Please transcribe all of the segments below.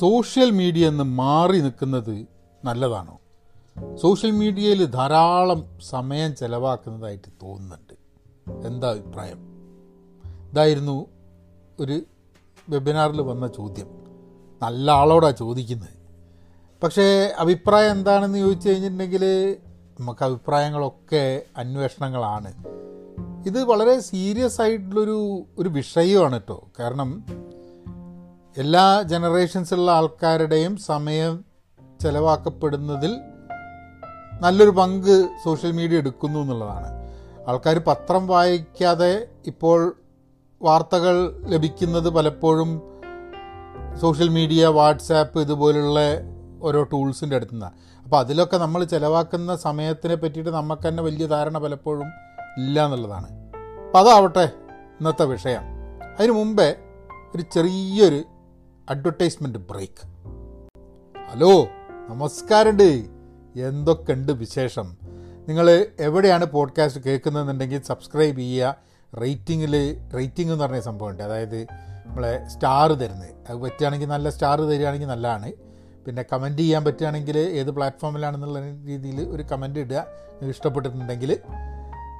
Social media എന്ന് മാറി നിൽക്കുന്നത് നല്ലതാണോ? സോഷ്യൽ മീഡിയയിൽ ധാരാളം സമയം ചെലവാക്കുന്നതായിട്ട് തോന്നുന്നുണ്ട്. എന്താ അഭിപ്രായം? ഇതായിരുന്നു ഒരു വെബിനാറിൽ വന്ന ചോദ്യം. നല്ല ആളോടാണ് ചോദിക്കുന്നത്. പക്ഷേ അഭിപ്രായം എന്താണെന്ന് ചോദിച്ചു കഴിഞ്ഞിട്ടുണ്ടെങ്കിൽ നമുക്ക് അഭിപ്രായങ്ങളൊക്കെ അന്വേഷണങ്ങളാണ്. ഇത് വളരെ സീരിയസ് ആയിട്ടുള്ളൊരു ഒരു വിഷയമാണ് കേട്ടോ. കാരണം എല്ലാ ജനറേഷൻസുള്ള ആൾക്കാരുടെയും സമയം ചെലവാക്കപ്പെടുന്നതിൽ നല്ലൊരു പങ്ക് സോഷ്യൽ മീഡിയ എടുക്കുന്നു എന്നുള്ളതാണ്. ആൾക്കാർ പത്രം വായിക്കാതെ ഇപ്പോൾ വാർത്തകൾ ലഭിക്കുന്നത് പലപ്പോഴും സോഷ്യൽ മീഡിയ വാട്സാപ്പ് ഇതുപോലുള്ള ഓരോ ടൂൾസിന്റെ അടുത്ത് നിന്നാണ് അപ്പോൾ അതിലൊക്കെ നമ്മൾ ചിലവാക്കുന്ന സമയത്തിനെ പറ്റിയിട്ട് നമുക്ക് തന്നെ വലിയ ധാരണ പലപ്പോഴും ഇല്ല എന്നുള്ളതാണ്. അപ്പോൾ അതാവട്ടെ ഇന്നത്തെ വിഷയം. അതിനു മുമ്പേ ഒരു ചെറിയൊരു അഡ്വർടൈസ്മെന്റ് ബ്രേക്ക് ഹലോ നമസ്കാരമുണ്ട് എന്തൊക്കെയുണ്ട് വിശേഷം? നിങ്ങൾ എവിടെയാണ് പോഡ്കാസ്റ്റ് കേൾക്കുന്നതെന്നുണ്ടെങ്കിൽ സബ്സ്ക്രൈബ് ചെയ്യുക. റേറ്റിങ്ങിൽ റേറ്റിംഗ് എന്ന് പറഞ്ഞ സംഭവമുണ്ട് അതായത് നമ്മളെ സ്റ്റാർ തരുന്നത്. അത് പറ്റുകയാണെങ്കിൽ നല്ല സ്റ്റാർ തരികയാണെങ്കിൽ നല്ലതാണ്. പിന്നെ കമന്റ് ചെയ്യാൻ പറ്റുകയാണെങ്കിൽ ഏത് പ്ലാറ്റ്ഫോമിലാണെന്നുള്ള രീതിയിൽ ഒരു കമന്റ് ഇടുക. നിങ്ങൾക്ക് ഇഷ്ടപ്പെട്ടിട്ടുണ്ടെങ്കിൽ.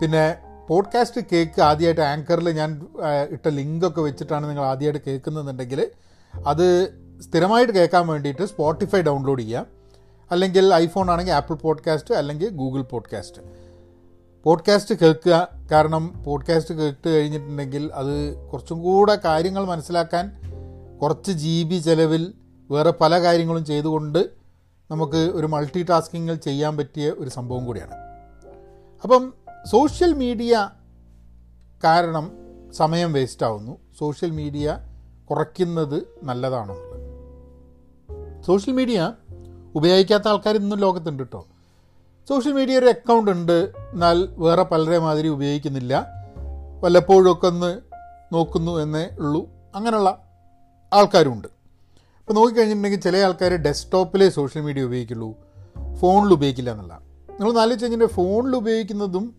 പിന്നെ പോഡ്കാസ്റ്റ് കേക്ക് ആദ്യമായിട്ട് ആങ്കറിൽ ഞാൻ ഇട്ട ലിങ്കൊക്കെ വെച്ചിട്ടാണ് നിങ്ങൾ ആദ്യമായിട്ട് കേൾക്കുന്നതെന്നുണ്ടെങ്കിൽ അത് സ്ഥിരമായിട്ട് കേൾക്കാൻ വേണ്ടിയിട്ട് സ്പോട്ടിഫൈ ഡൗൺലോഡ് ചെയ്യുക അല്ലെങ്കിൽ ഐഫോൺ ആണെങ്കിൽ ആപ്പിൾ പോഡ്കാസ്റ്റ് അല്ലെങ്കിൽ ഗൂഗിൾ പോഡ്കാസ്റ്റ് പോഡ്കാസ്റ്റ് കേൾക്കുക. കാരണം പോഡ്കാസ്റ്റ് കേട്ട് കഴിഞ്ഞിട്ടുണ്ടെങ്കിൽ അത് കുറച്ചും കൂടെ കാര്യങ്ങൾ മനസ്സിലാക്കാൻ കുറച്ച് ജി ബി ചിലവിൽ വേറെ പല കാര്യങ്ങളും ചെയ്തുകൊണ്ട് നമുക്ക് ഒരു മൾട്ടി ടാസ്കിങ്ങിൽ ചെയ്യാൻ പറ്റിയ ഒരു സംഭവം കൂടിയാണ്. അപ്പം സോഷ്യൽ മീഡിയ കാരണം സമയം വേസ്റ്റ് ആവുന്നു. സോഷ്യൽ മീഡിയ കുറയ്ക്കുന്നത് നല്ലതാണോ സോഷ്യൽ മീഡിയ ഉപയോഗിക്കാത്ത ആൾക്കാർ ഇന്നും ലോകത്തുണ്ട് കേട്ടോ സോഷ്യൽ മീഡിയ ഒരു അക്കൗണ്ട് ഉണ്ട് എന്നാൽ വേറെ പലരെ മാതിരി ഉപയോഗിക്കുന്നില്ല. വല്ലപ്പോഴും ഒക്കെ ഒന്ന് നോക്കുന്നു എന്നേ ഉള്ളൂ. അങ്ങനെയുള്ള ആൾക്കാരുമുണ്ട് ഇപ്പോൾ നോക്കിക്കഴിഞ്ഞിട്ടുണ്ടെങ്കിൽ ചില ആൾക്കാർ ഡെസ്ക്ടോപ്പിലെ സോഷ്യൽ മീഡിയ ഉപയോഗിക്കുള്ളൂ. ഫോണിൽ ഉപയോഗിക്കില്ല എന്നുള്ള നിങ്ങൾ നാലോചിച്ച് കഴിഞ്ഞാൽ ഫോണിൽ ഉപയോഗിക്കുന്നതും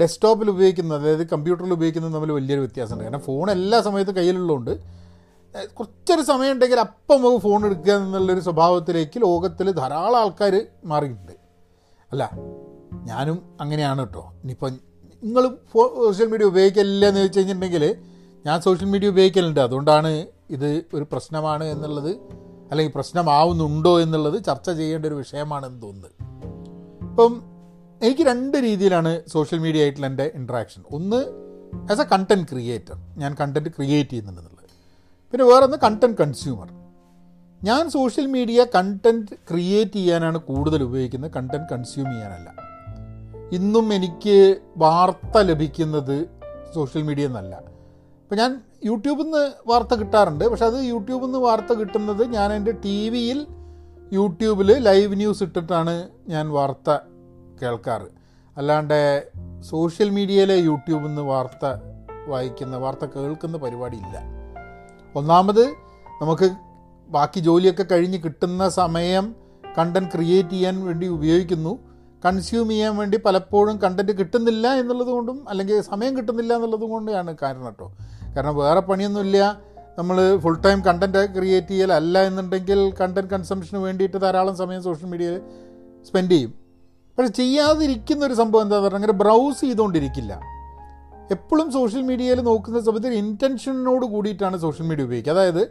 ഡെസ്ക്ടോപ്പിൽ ഉപയോഗിക്കുന്നത് അതായത് കമ്പ്യൂട്ടറിൽ ഉപയോഗിക്കുന്നതും തമ്മിൽ വലിയൊരു വ്യത്യാസമുണ്ട്. കാരണം ഫോൺ എല്ലാ സമയത്തും കയ്യിലുള്ളതുകൊണ്ട് കുറച്ചൊരു സമയം ഉണ്ടെങ്കിൽ അപ്പം നമുക്ക് ഫോൺ എടുക്കുക എന്നുള്ളൊരു സ്വഭാവത്തിലേക്ക് ലോകത്തിൽ ധാരാളം ആൾക്കാർ മാറിയിട്ടുണ്ട്. അല്ല ഞാനും അങ്ങനെയാണ് കേട്ടോ. ഇനിയിപ്പം നിങ്ങൾ സോഷ്യൽ മീഡിയ ഉപയോഗിക്കില്ല എന്ന് ചോദിച്ചു കഴിഞ്ഞിട്ടുണ്ടെങ്കിൽ ഞാൻ സോഷ്യൽ മീഡിയ ഉപയോഗിക്കലുണ്ട്. അതുകൊണ്ടാണ് ഇത് ഒരു പ്രശ്നമാണ് എന്നുള്ളത് അല്ലെങ്കിൽ പ്രശ്നമാവുന്നുണ്ടോ എന്നുള്ളത് ചർച്ച ചെയ്യേണ്ട ഒരു വിഷയമാണെന്ന് തോന്നുന്നത്. ഇപ്പം എനിക്ക് രണ്ട് രീതിയിലാണ് സോഷ്യൽ മീഡിയ ആയിട്ടുള്ള എന്റെ ഇൻട്രാക്ഷൻ ഒന്ന് ആസ് എ കണ്ടന്റ് ക്രിയേറ്റർ ഞാൻ കണ്ടന്റ് ക്രിയേറ്റ് ചെയ്യുന്നുണ്ടെന്നുള്ളത്. പിന്നെ വേറൊന്ന് കണ്ടന്റ് കൺസ്യൂമർ ഞാൻ സോഷ്യൽ മീഡിയ കണ്ടന്റ് ക്രിയേറ്റ് ചെയ്യാനാണ് കൂടുതൽ ഉപയോഗിക്കുന്നത്. കണ്ടന്റ് കൺസ്യൂം ചെയ്യാനല്ല. ഇന്നും എനിക്ക് വാർത്ത ലഭിക്കുന്നത് സോഷ്യൽ മീഡിയ എന്നല്ല. ഇപ്പം ഞാൻ യൂട്യൂബിൽ നിന്ന് വാർത്ത കിട്ടാറുണ്ട്. പക്ഷെ അത് യൂട്യൂബിൽ നിന്ന് വാർത്ത കിട്ടുന്നത് ഞാൻ എന്റെ ടി വിയിൽ യൂട്യൂബിൽ ലൈവ് ന്യൂസ് ഇട്ടിട്ടാണ് ഞാൻ വാർത്ത കേൾക്കാറ്. അല്ലാണ്ട് സോഷ്യൽ മീഡിയയിലെ യൂട്യൂബിൽ നിന്ന് വാർത്ത വായിക്കുന്ന വാർത്ത കേൾക്കുന്ന പരിപാടിയില്ല ഒന്നാമത് നമുക്ക് ബാക്കി ജോലിയൊക്കെ കഴിഞ്ഞ് കിട്ടുന്ന സമയം കണ്ടന്റ് ക്രിയേറ്റ് ചെയ്യാൻ വേണ്ടി ഉപയോഗിക്കുന്നു. കൺസ്യൂം ചെയ്യാൻ വേണ്ടി പലപ്പോഴും കണ്ടന്റ് കിട്ടുന്നില്ല എന്നുള്ളത് കൊണ്ടും അല്ലെങ്കിൽ സമയം കിട്ടുന്നില്ല എന്നുള്ളത് കൊണ്ടാണ് കാരണം കേട്ടോ കാരണം വേറെ പണിയൊന്നുമില്ല. നമ്മൾ ഫുൾ ടൈം കണ്ടന്റ് ക്രിയേറ്റ് ചെയ്യലല്ല എന്നുണ്ടെങ്കിൽ കണ്ടന്റ് കൺസംഷന് വേണ്ടിയിട്ട് ധാരാളം സമയം സോഷ്യൽ മീഡിയയിൽ സ്പെൻഡ് ചെയ്യും. പക്ഷെ ചെയ്യാതിരിക്കുന്ന ഒരു സംഭവം എന്താ പറഞ്ഞാൽ അങ്ങനെ ബ്രൗസ് ചെയ്തുകൊണ്ടിരിക്കില്ല. എപ്പോഴും സോഷ്യൽ മീഡിയയിൽ നോക്കുന്ന സമയത്ത് ഇന്റൻഷനോട് കൂടിയിട്ടാണ് സോഷ്യൽ മീഡിയ ഉപയോഗിക്കുക. അതായത്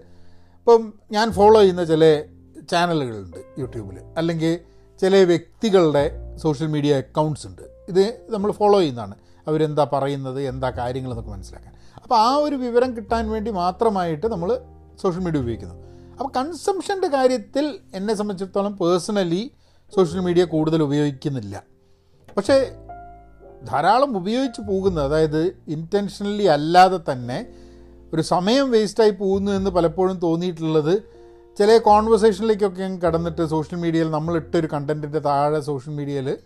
ഇപ്പം ഞാൻ ഫോളോ ചെയ്യുന്ന ചില ചാനലുകളുണ്ട് യൂട്യൂബിൽ അല്ലെങ്കിൽ ചില വ്യക്തികളുടെ സോഷ്യൽ മീഡിയ അക്കൗണ്ട്സ് ഉണ്ട്. ഇത് നമ്മൾ ഫോളോ ചെയ്യുന്നതാണ്. അവരെന്താ പറയുന്നത് എന്താ കാര്യങ്ങൾ എന്നൊക്കെ മനസ്സിലാക്കാൻ. അപ്പോൾ ആ ഒരു വിവരം കിട്ടാൻ വേണ്ടി മാത്രമായിട്ട് നമ്മൾ സോഷ്യൽ മീഡിയ ഉപയോഗിക്കുന്നു. അപ്പോൾ കൺസംഷന്റെ കാര്യത്തിൽ എന്നെ സംബന്ധിച്ചിടത്തോളം പേഴ്സണലി സോഷ്യൽ മീഡിയ കൂടുതൽ ഉപയോഗിക്കുന്നില്ല. പക്ഷേ ധാരാളം ഉപയോഗിച്ച് പോകുന്നത് അതായത് ഇന്റൻഷനലി അല്ലാതെ തന്നെ ഒരു സമയം വേസ്റ്റായി പോകുന്നു എന്ന് പലപ്പോഴും തോന്നിയിട്ടുള്ളത് ചില കോൺവെർസേഷനിലേക്കൊക്കെ കടന്നിട്ട് സോഷ്യൽ മീഡിയയിൽ നമ്മൾ ഇട്ടൊരു കണ്ടന്റിന്റെ താഴെ സോഷ്യൽ മീഡിയയിൽ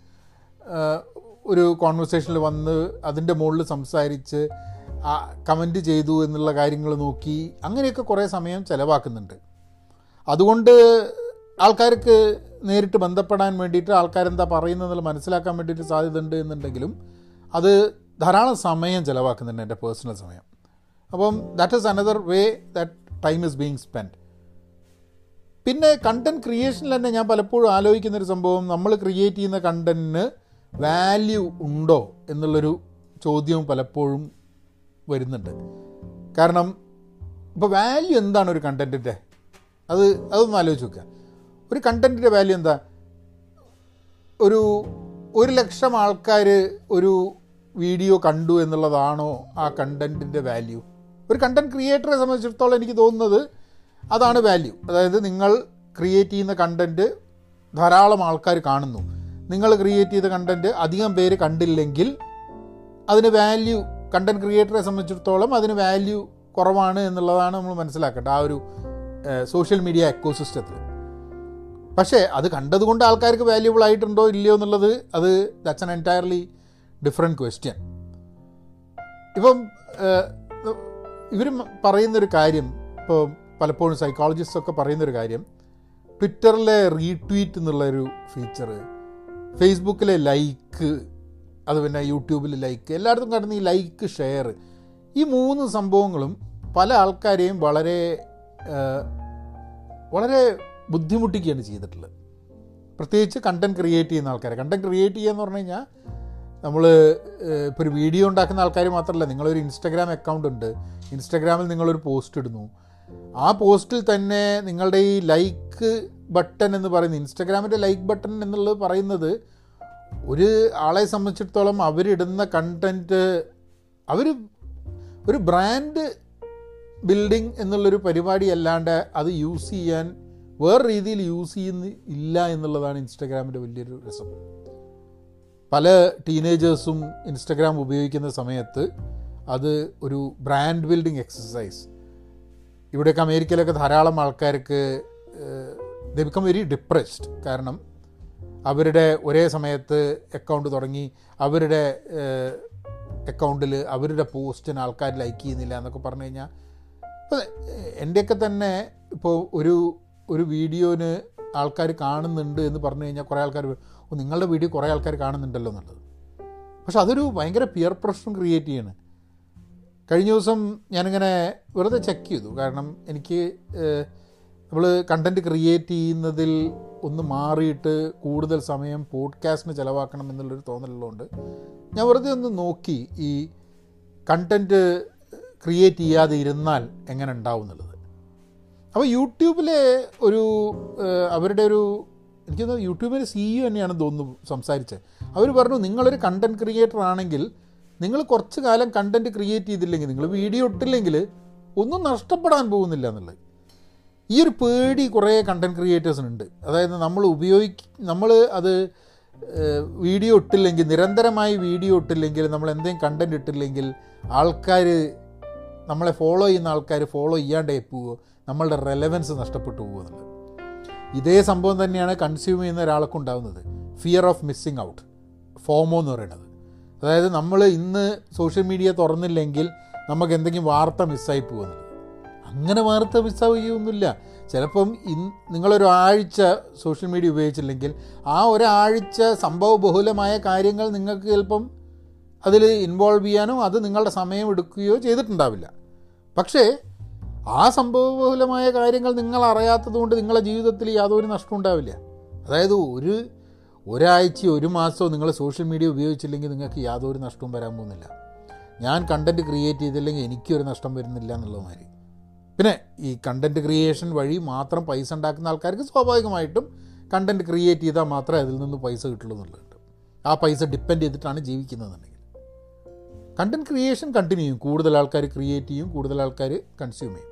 ഒരു കോൺവെർസേഷനിൽ വന്ന് അതിന്റെ മുകളിൽ സംസാരിച്ച് കമന്റ് ചെയ്തു എന്നുള്ള കാര്യങ്ങൾ നോക്കി അങ്ങനെയൊക്കെ കുറേ സമയം ചിലവാക്കുന്നുണ്ട്. അതുകൊണ്ട് ആൾക്കാർക്ക് നേരിട്ട് ബന്ധപ്പെടാൻ വേണ്ടിയിട്ട് ആൾക്കാരെന്താ പറയുന്നതെന്നുള്ള മനസ്സിലാക്കാൻ വേണ്ടിയിട്ട് സാധ്യതയുണ്ട് എന്നുണ്ടെങ്കിലും അത് ധാരാളം സമയം ചിലവാക്കുന്നുണ്ട് എന്റെ പേഴ്സണൽ സമയം. അപ്പം that is another way that time is being spend പിന്നെ കണ്ടന്റ് ക്രിയേഷനിൽ തന്നെ ഞാൻ പലപ്പോഴും ആലോചിക്കുന്നൊരു സംഭവം നമ്മൾ ക്രിയേറ്റ് ചെയ്യുന്ന കണ്ടന്റിന് വാല്യൂ ഉണ്ടോ എന്നുള്ളൊരു ചോദ്യവും പലപ്പോഴും വരുന്നുണ്ട്. കാരണം ഇപ്പോൾ വാല്യൂ എന്താണ് ഒരു കണ്ടന്റിന്റെ അത് അതൊന്ന് ആലോചിച്ച് നോക്കുക. ഒരു കണ്ടന്റിന്റെ വാല്യൂ എന്താ? ഒരു ഒരു ലക്ഷം ആൾക്കാർ ഒരു വീഡിയോ കണ്ടു എന്നുള്ളതാണോ ആ കണ്ടന്റിന്റെ വാല്യൂ ഒരു കണ്ടന്റ് ക്രിയേറ്ററെ സംബന്ധിച്ചിടത്തോളം എനിക്ക് തോന്നുന്നത് അതാണ് വാല്യൂ അതായത് നിങ്ങൾ ക്രിയേറ്റ് ചെയ്യുന്ന കണ്ടന്റ് ധാരാളം ആൾക്കാർ കാണുന്നു. നിങ്ങൾ ക്രിയേറ്റ് ചെയ്ത കണ്ടന്റ് അധികം പേര് കണ്ടില്ലെങ്കിൽ അതിന് വാല്യൂ കണ്ടന്റ് ക്രിയേറ്ററെ സംബന്ധിച്ചിടത്തോളം അതിന് വാല്യൂ കുറവാണ് എന്നുള്ളതാണ് നമ്മൾ മനസ്സിലാക്കേണ്ടത് ആ ഒരു സോഷ്യൽ മീഡിയ എക്കോസിസ്റ്റത്തിൽ പക്ഷേ അത് കണ്ടതുകൊണ്ട് ആൾക്കാർക്ക് വാല്യൂബിൾ ആയിട്ടുണ്ടോ ഇല്ലയോ എന്നുള്ളത് അത് that's an entirely different question ഇപ്പം ഇവർ പറയുന്നൊരു കാര്യം ഇപ്പോൾ പലപ്പോഴും സൈക്കോളജിസ്റ്റൊക്കെ പറയുന്നൊരു കാര്യം ട്വിറ്ററിലെ റീട്വീറ്റ് എന്നുള്ളൊരു ഫീച്ചർ ഫേസ്ബുക്കിലെ ലൈക്ക് അത് പിന്നെ യൂട്യൂബിൽ ലൈക്ക് എല്ലായിടത്തും കണ്ടെന്ന് ഈ ലൈക്ക് ഷെയർ ഈ മൂന്ന് സംഭവങ്ങളും പല ആൾക്കാരെയും വളരെ വളരെ ബുദ്ധിമുട്ടിക്കുകയാണ് ചെയ്തിട്ടുള്ളത്. പ്രത്യേകിച്ച് കണ്ടന്റ് ക്രിയേറ്റ് ചെയ്യുന്ന ആൾക്കാരെ. കണ്ടന്റ് ക്രിയേറ്റ് ചെയ്യുക എന്ന് പറഞ്ഞു കഴിഞ്ഞാൽ നമ്മൾ ഇപ്പോൾ ഒരു വീഡിയോ ഉണ്ടാക്കുന്ന ആൾക്കാർ മാത്രമല്ല നിങ്ങളൊരു ഇൻസ്റ്റാഗ്രാം അക്കൗണ്ട് ഉണ്ട്. ഇൻസ്റ്റാഗ്രാമിൽ നിങ്ങളൊരു പോസ്റ്റ് ഇടുന്നു. ആ പോസ്റ്റിൽ തന്നെ നിങ്ങളുടെ ഈ ലൈക്ക് ബട്ടൺ എന്ന് പറയുന്നത് ഇൻസ്റ്റാഗ്രാമിന്റെ ലൈക്ക് ബട്ടൺ എന്നുള്ളത് പറയുന്നത് ഒരു ആളെ സംബന്ധിച്ചിടത്തോളം അവരിടുന്ന കണ്ടന്റ് അവർ ഒരു ബ്രാൻഡ് ബിൽഡിംഗ് എന്നുള്ളൊരു പരിപാടി അല്ലാണ്ട് അത് യൂസ് ചെയ്യാൻ വേറെ രീതിയിൽ യൂസ് ചെയ്യുന്ന ഇല്ല എന്നുള്ളതാണ് ഇൻസ്റ്റഗ്രാമിന്റെ വലിയൊരു രസം. പല ടീനേജേഴ്സും ഇൻസ്റ്റഗ്രാം ഉപയോഗിക്കുന്ന സമയത്ത് അത് ഒരു ബ്രാൻഡ് ബിൽഡിംഗ് എക്സസൈസ്. ഇവിടെയൊക്കെ അമേരിക്കയിലൊക്കെ ധാരാളം ആൾക്കാർക്ക് ദ വെരി ഡിപ്രസ്ഡ് കാരണം അവരുടെ ഒരേ സമയത്ത് അക്കൗണ്ട് തുടങ്ങി അവരുടെ അക്കൗണ്ടിൽ അവരുടെ പോസ്റ്റിന് ആൾക്കാർ ലൈക്ക് ചെയ്യുന്നില്ല എന്നൊക്കെ പറഞ്ഞു കഴിഞ്ഞാൽ ഇപ്പോൾ എന്റെയൊക്കെ തന്നെ ഇപ്പോൾ ഒരു ഒരു വീഡിയോന് ആൾക്കാർ കാണുന്നുണ്ട് എന്ന് പറഞ്ഞു കഴിഞ്ഞാൽ കുറേ ആൾക്കാർ നിങ്ങളുടെ വീഡിയോ കുറേ ആൾക്കാർ കാണുന്നുണ്ടല്ലോ എന്നുള്ളത്. പക്ഷെ അതൊരു ഭയങ്കര പിയർ പ്രഷറും ക്രിയേറ്റ് ചെയ്യണം. കഴിഞ്ഞ ദിവസം ഞാനിങ്ങനെ വെറുതെ ചെക്ക് ചെയ്തു. കാരണം എനിക്ക് നമ്മൾ കണ്ടന്റ് ക്രിയേറ്റ് ചെയ്യുന്നതിൽ ഒന്ന് മാറിയിട്ട് കൂടുതൽ സമയം പോഡ്കാസ്റ്റിന് ചിലവാക്കണം എന്നുള്ളൊരു തോന്നലുള്ളതുകൊണ്ട് ഞാൻ വെറുതെ ഒന്ന് നോക്കി ഈ കണ്ടന്റ് ക്രിയേറ്റ് ചെയ്യാതെ ഇരുന്നാൽ എങ്ങനെ ഉണ്ടാവും എന്നുള്ളത്. അപ്പോൾ യൂട്യൂബിലെ ഒരു അവരുടെ ഒരു എനിക്ക് തോന്നുന്നു യൂട്യൂബിലെ സിഇഒ തന്നെയാണ് തോന്നുന്നു സംസാരിച്ചത് അവർ പറഞ്ഞു നിങ്ങളൊരു കണ്ടന്റ് ക്രിയേറ്റർ ആണെങ്കിൽ നിങ്ങൾ കുറച്ച് കാലം കണ്ടന്റ് ക്രിയേറ്റ് ചെയ്തില്ലെങ്കിൽ നിങ്ങൾ വീഡിയോ ഇട്ടില്ലെങ്കിൽ ഒന്നും നഷ്ടപ്പെടാൻ പോകുന്നില്ല എന്നുള്ളത്. ഈ ഒരു പേടി കുറേ കണ്ടന്റ് ക്രിയേറ്റേഴ്സിനുണ്ട് അതായത് നമ്മൾ ഉപയോഗിക്ക നമ്മൾ അത് വീഡിയോ ഇട്ടില്ലെങ്കിൽ നിരന്തരമായി വീഡിയോ ഇട്ടില്ലെങ്കിൽ നമ്മൾ എന്തെങ്കിലും കണ്ടന്റ് ഇട്ടില്ലെങ്കിൽ ആൾക്കാർ നമ്മളെ ഫോളോ ചെയ്യുന്ന ആൾക്കാർ ഫോളോ ചെയ്യാണ്ടേ പോവുമോ നമ്മളുടെ റെലവൻസ് നഷ്ടപ്പെട്ടു പോകുന്നുണ്ട്. ഇതേ സംഭവം തന്നെയാണ് കൺസ്യൂം ചെയ്യുന്ന ഒരാൾക്ക് ഉണ്ടാകുന്നത് fear of missing out FOMO എന്ന് പറയുന്നത്. അതായത് നമ്മൾ ഇന്ന് സോഷ്യൽ മീഡിയ തുറന്നില്ലെങ്കിൽ നമുക്ക് എന്തെങ്കിലും വാർത്ത മിസ്സായി പോകുന്നത്. അങ്ങനെ വാർത്ത മിസ്സാവുകയൊന്നുമില്ല ചിലപ്പം ഇൻ നിങ്ങളൊരാഴ്ച സോഷ്യൽ മീഡിയ ഉപയോഗിച്ചില്ലെങ്കിൽ ആ ഒരാഴ്ച സംഭവ ബഹുലമായ കാര്യങ്ങൾ നിങ്ങൾക്ക് ചിലപ്പം അതിൽ ഇൻവോൾവ് ചെയ്യാനോ അത് നിങ്ങളുടെ സമയം എടുക്കുകയോ ചെയ്തിട്ടുണ്ടാവില്ല. പക്ഷേ ആ സംഭവബഹുലമായ കാര്യങ്ങൾ നിങ്ങൾ അറിയാത്തതുകൊണ്ട് നിങ്ങളുടെ ജീവിതത്തിൽ യാതൊരു നഷ്ടം ഉണ്ടാവില്ല. അതായത് ഒരു ഒരാഴ്ച ഒരു മാസമോ നിങ്ങൾ സോഷ്യൽ മീഡിയ ഉപയോഗിച്ചില്ലെങ്കിൽ നിങ്ങൾക്ക് യാതൊരു നഷ്ടവും വരാൻ പോകുന്നില്ല. ഞാൻ കണ്ടന്റ് ക്രിയേറ്റ് ചെയ്തില്ലെങ്കിൽ എനിക്കൊരു നഷ്ടം വരുന്നില്ല എന്നുള്ളത് മാതിരി പിന്നെ ഈ കണ്ടന്റ് ക്രിയേഷൻ വഴി മാത്രം പൈസ ഉണ്ടാക്കുന്ന ആൾക്കാർക്ക് സ്വാഭാവികമായിട്ടും കണ്ടന്റ് ക്രിയേറ്റ് ചെയ്താൽ മാത്രമേ അതിൽ നിന്ന് പൈസ കിട്ടുള്ളൂ എന്നുള്ളത് ആ പൈസ ഡിപ്പെൻഡ് ചെയ്തിട്ടാണ് ജീവിക്കുന്നതെന്നുണ്ടെങ്കിൽ. കണ്ടന്റ് ക്രിയേഷൻ കണ്ടിന്യൂ ചെയ്യും. കൂടുതൽ ആൾക്കാർ ക്രിയേറ്റ് ചെയ്യും കൂടുതൽ ആൾക്കാർ കൺസ്യൂം ചെയ്യും.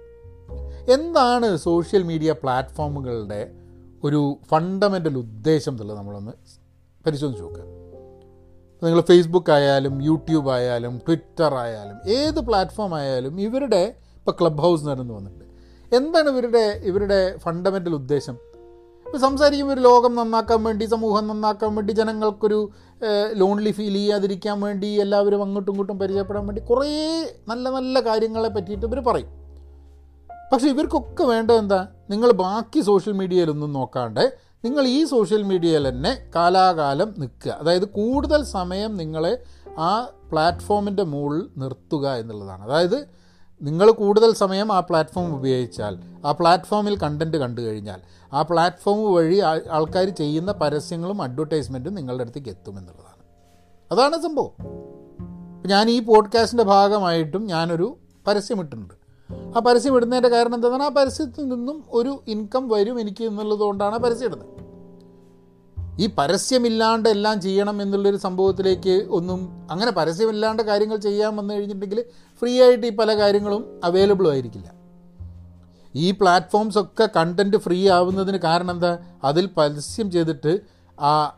എന്താണ് സോഷ്യൽ മീഡിയ പ്ലാറ്റ്ഫോമുകളുടെ ഒരു ഫണ്ടമെന്റൽ ഉദ്ദേശം എന്നുള്ളത് നമ്മളൊന്ന് പരിശോധിച്ച് നോക്കുക. നിങ്ങൾ ഫേസ്ബുക്ക് ആയാലും യൂട്യൂബ് ആയാലും ട്വിറ്റർ ആയാലും ഏത് പ്ലാറ്റ്ഫോം ആയാലും ഇവരുടെ ഇപ്പോൾ ക്ലബ് ഹൗസ് എന്ന് വന്നിട്ടുണ്ട്. എന്താണ് ഇവരുടെ ഇവരുടെ ഫണ്ടമെന്റൽ ഉദ്ദേശം? ഇപ്പോൾ സംസാരിക്കുമ്പോൾ ഒരു ലോകം നന്നാക്കാൻ വേണ്ടി സമൂഹം നന്നാക്കാൻ വേണ്ടി ജനങ്ങൾക്കൊരു ലോൺലി ഫീൽ ചെയ്യാതിരിക്കാൻ വേണ്ടി എല്ലാവരും അങ്ങോട്ടും ഇങ്ങോട്ടും പരിചയപ്പെടാൻ വേണ്ടി കുറേ നല്ല നല്ല കാര്യങ്ങളെ പറ്റിയിട്ട് ഇവർ പറയും. പക്ഷേ ഇവർക്കൊക്കെ വേണ്ടത് എന്താ നിങ്ങൾ ബാക്കി സോഷ്യൽ മീഡിയയിലൊന്നും നോക്കാണ്ട് നിങ്ങൾ ഈ സോഷ്യൽ മീഡിയയിൽ തന്നെ കാലാകാലം നിൽക്കുക. അതായത് കൂടുതൽ സമയം നിങ്ങളെ ആ പ്ലാറ്റ്ഫോമിന്റെ മുകളിൽ നിർത്തുക എന്നുള്ളതാണ്. അതായത് നിങ്ങൾ കൂടുതൽ സമയം ആ പ്ലാറ്റ്ഫോം ഉപയോഗിച്ചാൽ ആ പ്ലാറ്റ്ഫോമിൽ കണ്ടന്റ് കണ്ടു കഴിഞ്ഞാൽ ആ പ്ലാറ്റ്ഫോം വഴി ആൾക്കാർ ചെയ്യുന്ന പരസ്യങ്ങളും അഡ്വർടൈസ്മെന്റും നിങ്ങളുടെ അടുത്തേക്ക് എത്തുമെന്നുള്ളതാണ് അതാണ് സംഭവം. ഞാൻ ഈ പോഡ്കാസ്റ്റിന്റെ ഭാഗമായിട്ടും ഞാനൊരു പരസ്യം ഇട്ടിട്ടുണ്ട്. ആ പരസ്യം ഇടുന്നതിന്റെ കാരണം എന്താണ് ആ പരസ്യത്തിൽ നിന്നും ഒരു ഇൻകം വരും എനിക്ക് എന്നുള്ളത് കൊണ്ടാണ് പരസ്യം ഇടുന്നത്. ഈ പരസ്യമില്ലാണ്ട് എല്ലാം ചെയ്യണം എന്നുള്ളൊരു സംഭവത്തിലേക്ക് ഒന്നും അങ്ങനെ പരസ്യമില്ലാണ്ട് കാര്യങ്ങൾ ചെയ്യാൻ വന്നു കഴിഞ്ഞിട്ടുണ്ടെങ്കിൽ ഫ്രീ ആയിട്ട് ഈ പല കാര്യങ്ങളും അവൈലബിൾ ആയിരിക്കില്ല. ഈ പ്ലാറ്റ്ഫോംസ് ഒക്കെ കണ്ടന്റ് ഫ്രീ ആവുന്നതിന് കാരണം എന്താ? അതിൽ പരസ്യം ചെയ്തിട്ട് ആ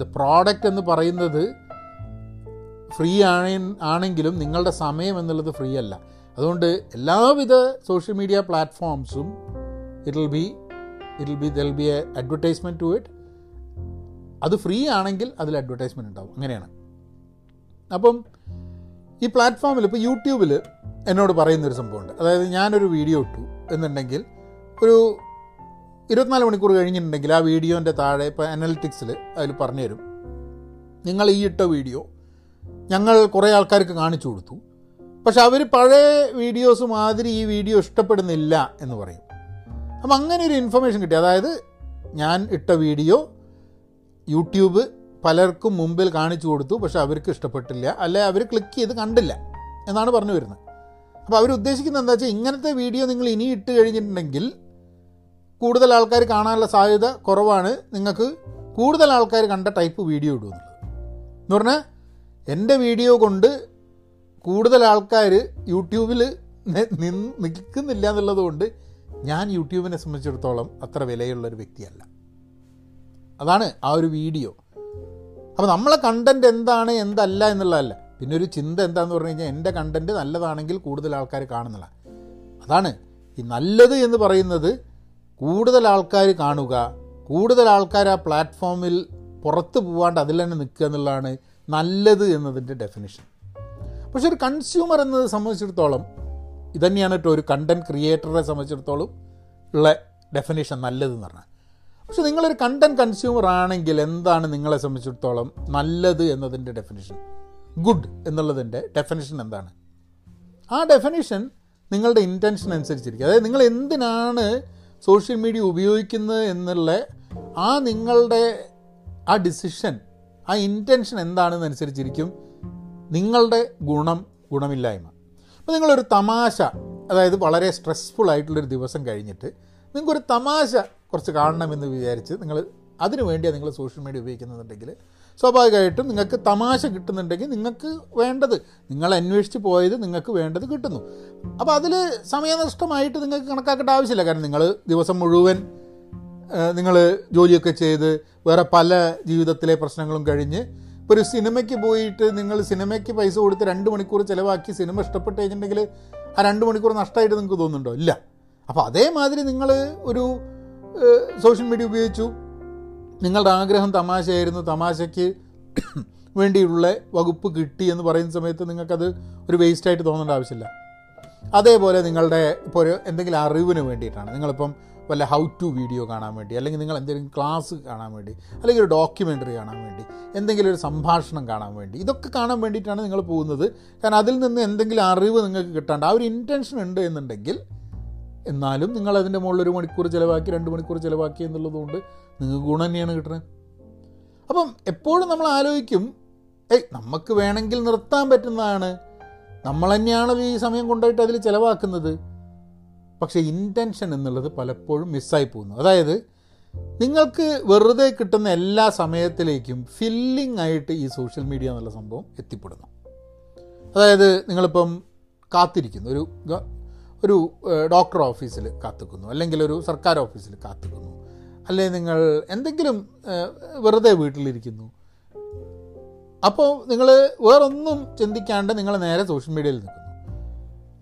ദ പ്രോഡക്റ്റ് എന്ന് പറയുന്നത് ഫ്രീ ആണ് ആണെങ്കിലും നിങ്ങളുടെ സമയം എന്നുള്ളത് ഫ്രീ അല്ല. അതുകൊണ്ട് എല്ലാവിധ social media പ്ലാറ്റ്ഫോംസും it will be it be the be a advertisement to it അത് ഫ്രീ ആണെങ്കിൽ അതിൽ അഡ്വർടൈസ്മെന്റ് ഉണ്ടാവും. അങ്ങനെയാണ്. അപ്പം ഈ പ്ലാറ്റ്ഫോമിൽ ഇപ്പോൾ യൂട്യൂബിൽ എന്നോട് പറയുന്നൊരു സംഭവമുണ്ട്. അതായത് ഞാനൊരു വീഡിയോ ഇട്ടു എന്നുണ്ടെങ്കിൽ ഒരു ഇരുപത്തിനാല് മണിക്കൂർ കഴിഞ്ഞിട്ടുണ്ടെങ്കിൽ ആ വീഡിയോന്റെ താഴെ ഇപ്പോൾ അനലിറ്റിക്സിൽ അതിൽ പറഞ്ഞുതരും. നിങ്ങൾ ഈ ഇട്ട വീഡിയോ ഞങ്ങൾ കുറേ ആൾക്കാർക്ക് കാണിച്ചു കൊടുത്തു. പക്ഷെ അവർ പഴയ വീഡിയോസ് മാതിരി ഈ വീഡിയോ ഇഷ്ടപ്പെടുന്നില്ല എന്ന് പറയും. അപ്പം അങ്ങനെ ഒരു ഇൻഫർമേഷൻ കിട്ടി. അതായത് ഞാൻ ഇട്ട വീഡിയോ യൂട്യൂബ് പലർക്കും മുമ്പിൽ കാണിച്ചു കൊടുത്തു. പക്ഷെ അവർക്ക് ഇഷ്ടപ്പെട്ടില്ല. അല്ലെ അവർ ക്ലിക്ക് ചെയ്ത് കണ്ടില്ല എന്നാണ് പറഞ്ഞു വരുന്നത്. അപ്പോൾ അവർ ഉദ്ദേശിക്കുന്നത് എന്താ വെച്ചാൽ ഇങ്ങനത്തെ വീഡിയോ നിങ്ങൾ ഇനി ഇട്ട് കഴിഞ്ഞിട്ടുണ്ടെങ്കിൽ കൂടുതൽ ആൾക്കാർ കാണാനുള്ള സാധ്യത കുറവാണ്. നിങ്ങൾക്ക് കൂടുതൽ ആൾക്കാർ കണ്ട ടൈപ്പ് വീഡിയോ ഇടുമെന്നുള്ളത് എന്ന് പറഞ്ഞാൽ എന്റെ വീഡിയോ കൊണ്ട് കൂടുതൽ ആൾക്കാർ യൂട്യൂബിൽ നിൽക്കുന്നില്ല എന്നുള്ളത് കൊണ്ട് ഞാൻ യൂട്യൂബിനെ സംബന്ധിച്ചിടത്തോളം അത്ര വിലയുള്ളൊരു വ്യക്തിയല്ല. അതാണ് ആ ഒരു വീഡിയോ. അപ്പോൾ നമ്മളെ കണ്ടന്റ് എന്താണ് എന്തല്ല എന്നുള്ളതല്ല. പിന്നെ ഒരു ചിന്ത എന്താന്ന് പറഞ്ഞു കഴിഞ്ഞാൽ എന്റെ കണ്ടന്റ് നല്ലതാണെങ്കിൽ കൂടുതൽ ആൾക്കാർ കാണുന്നില്ല അതാണ് ഈ നല്ലത് എന്ന് പറയുന്നത് കൂടുതൽ ആൾക്കാർ കാണുക കൂടുതൽ ആൾക്കാർ ആ പ്ലാറ്റ്ഫോമിൽ പുറത്ത് പോവാണ്ട് അതിൽ തന്നെ നിൽക്കുക എന്നുള്ളതാണ് നല്ലത് എന്നതിന്റെ ഡെഫിനിഷൻ പക്ഷെ ഒരു കൺസ്യൂമർ എന്നത് സംബന്ധിച്ചിടത്തോളം ഇതന്നെയാണ് കേട്ടോ ഒരു കണ്ടന്റ് ക്രിയേറ്ററെ സംബന്ധിച്ചിടത്തോളം ഉള്ള ഡെഫിനേഷൻ നല്ലതെന്ന് പറഞ്ഞാൽ. പക്ഷെ നിങ്ങളൊരു കണ്ടന്റ് കൺസ്യൂമർ ആണെങ്കിൽ എന്താണ് നിങ്ങളെ സംബന്ധിച്ചിടത്തോളം നല്ലത് എന്നതിന്റെ ഡെഫിനേഷൻ ഗുഡ് എന്നുള്ളതിന്റെ ഡെഫിനേഷൻ എന്താണ്? ആ ഡെഫിനേഷൻ നിങ്ങളുടെ ഇന്റൻഷൻ അനുസരിച്ചിരിക്കും. അതായത് നിങ്ങൾ എന്തിനാണ് സോഷ്യൽ മീഡിയ ഉപയോഗിക്കുന്നത് എന്നുള്ള ആ നിങ്ങളുടെ ആ ഡിസിഷൻ ആ ഇന്റൻഷൻ എന്താണെന്നനുസരിച്ചിരിക്കും നിങ്ങളുടെ ഗുണം ഗുണമില്ലായ്മ. അപ്പോൾ നിങ്ങളൊരു തമാശ അതായത് വളരെ സ്ട്രെസ്ഫുൾ ആയിട്ടുള്ളൊരു ദിവസം കഴിഞ്ഞിട്ട് നിങ്ങൾക്കൊരു തമാശ കുറച്ച് കാണണമെന്ന് വിചാരിച്ച് നിങ്ങൾ അതിനു വേണ്ടിയാണ് നിങ്ങൾ സോഷ്യൽ മീഡിയ ഉപയോഗിക്കുന്നുണ്ടെങ്കിൽ സ്വാഭാവികമായിട്ടും നിങ്ങൾക്ക് തമാശ കിട്ടുന്നുണ്ടെങ്കിൽ നിങ്ങൾക്ക് വേണ്ടത് നിങ്ങൾ അന്വേഷിച്ച് പോയത് നിങ്ങൾക്ക് വേണ്ടത് കിട്ടുന്നു. അപ്പോൾ അതിൽ സമയനഷ്ടമായിട്ട് നിങ്ങൾക്ക് കണക്കാക്കേണ്ട ആവശ്യമില്ല. കാരണം നിങ്ങൾ ദിവസം മുഴുവൻ നിങ്ങൾ ജോലിയൊക്കെ ചെയ്ത് വേറെ പല ജീവിതത്തിലെ പ്രശ്നങ്ങളും കഴിഞ്ഞ് ഇപ്പോൾ ഒരു സിനിമയ്ക്ക് പോയിട്ട് നിങ്ങൾ സിനിമയ്ക്ക് പൈസ കൊടുത്ത് രണ്ട് മണിക്കൂർ ചിലവാക്കി സിനിമ ഇഷ്ടപ്പെട്ട് കഴിഞ്ഞിട്ടുണ്ടെങ്കിൽ ആ രണ്ട് മണിക്കൂർ നഷ്ടമായിട്ട് നിങ്ങൾക്ക് തോന്നുന്നുണ്ടോ? ഇല്ല. അപ്പോൾ അതേമാതിരി നിങ്ങൾ ഒരു സോഷ്യൽ മീഡിയ ഉപയോഗിച്ചു. നിങ്ങളുടെ ആഗ്രഹം തമാശയായിരുന്നു. തമാശയ്ക്ക് വേണ്ടിയുള്ള വകുപ്പ് കിട്ടി എന്ന് പറയുന്ന സമയത്ത് നിങ്ങൾക്കത് ഒരു വേസ്റ്റായിട്ട് തോന്നേണ്ട ആവശ്യമില്ല. അതേപോലെ നിങ്ങളുടെ ഇപ്പോൾ ഒരു എന്തെങ്കിലും അറിവിന് വേണ്ടിയിട്ടാണ്. നിങ്ങളിപ്പം വല്ല ഹൗ ടു വീഡിയോ കാണാൻ വേണ്ടി അല്ലെങ്കിൽ നിങ്ങൾ എന്തെങ്കിലും ക്ലാസ് കാണാൻ വേണ്ടി അല്ലെങ്കിൽ ഒരു ഡോക്യുമെന്ററി കാണാൻ വേണ്ടി എന്തെങ്കിലും ഒരു സംഭാഷണം കാണാൻ വേണ്ടി ഇതൊക്കെ കാണാൻ വേണ്ടിയിട്ടാണ് നിങ്ങൾ പോകുന്നത്. കാരണം അതിൽ നിന്ന് എന്തെങ്കിലും അറിവ് നിങ്ങൾക്ക് കിട്ടാണ്ട് ആ ഒരു ഇന്റൻഷൻ ഉണ്ട് എന്നുണ്ടെങ്കിൽ എന്നാലും നിങ്ങൾ അതിന്റെ മുകളിൽ ഒരു മണിക്കൂർ ചിലവാക്കി രണ്ട് മണിക്കൂർ ചിലവാക്കി എന്നുള്ളതുകൊണ്ട് നിങ്ങൾക്ക് ഗുണം തന്നെയാണ് കിട്ടുന്നത്. അപ്പം എപ്പോഴും നമ്മൾ ആലോചിക്കും ഏയ് നമുക്ക് വേണമെങ്കിൽ നിർത്താൻ പറ്റുന്നതാണ്. നമ്മൾ തന്നെയാണ് ഈ സമയം കൊണ്ടുപോയിട്ട് അതിൽ ചിലവാക്കുന്നത്. പക്ഷേ ഇന്റൻഷൻ എന്നുള്ളത് പലപ്പോഴും മിസ്സായി പോകുന്നു. അതായത് നിങ്ങൾക്ക് വെറുതെ കിട്ടുന്ന എല്ലാ സമയത്തിലേക്കും ഫില്ലിംഗ് ആയിട്ട് ഈ സോഷ്യൽ മീഡിയ എന്നുള്ള സംഭവം എത്തിപ്പെടുന്നു. അതായത് നിങ്ങളിപ്പം കാത്തിരിക്കുന്നു. ഒരു ഒരു ഡോക്ടർ ഓഫീസിൽ കാത്തിക്കുന്നു. അല്ലെങ്കിൽ ഒരു സർക്കാർ ഓഫീസിൽ കാത്തിക്കുന്നു. അല്ലെങ്കിൽ നിങ്ങൾ എന്തെങ്കിലും വെറുതെ വീട്ടിലിരിക്കുന്നു. അപ്പോൾ നിങ്ങൾ വേറൊന്നും ചിന്തിക്കാണ്ട് നിങ്ങൾ നേരെ സോഷ്യൽ മീഡിയയിൽ നിൽക്കുന്നു.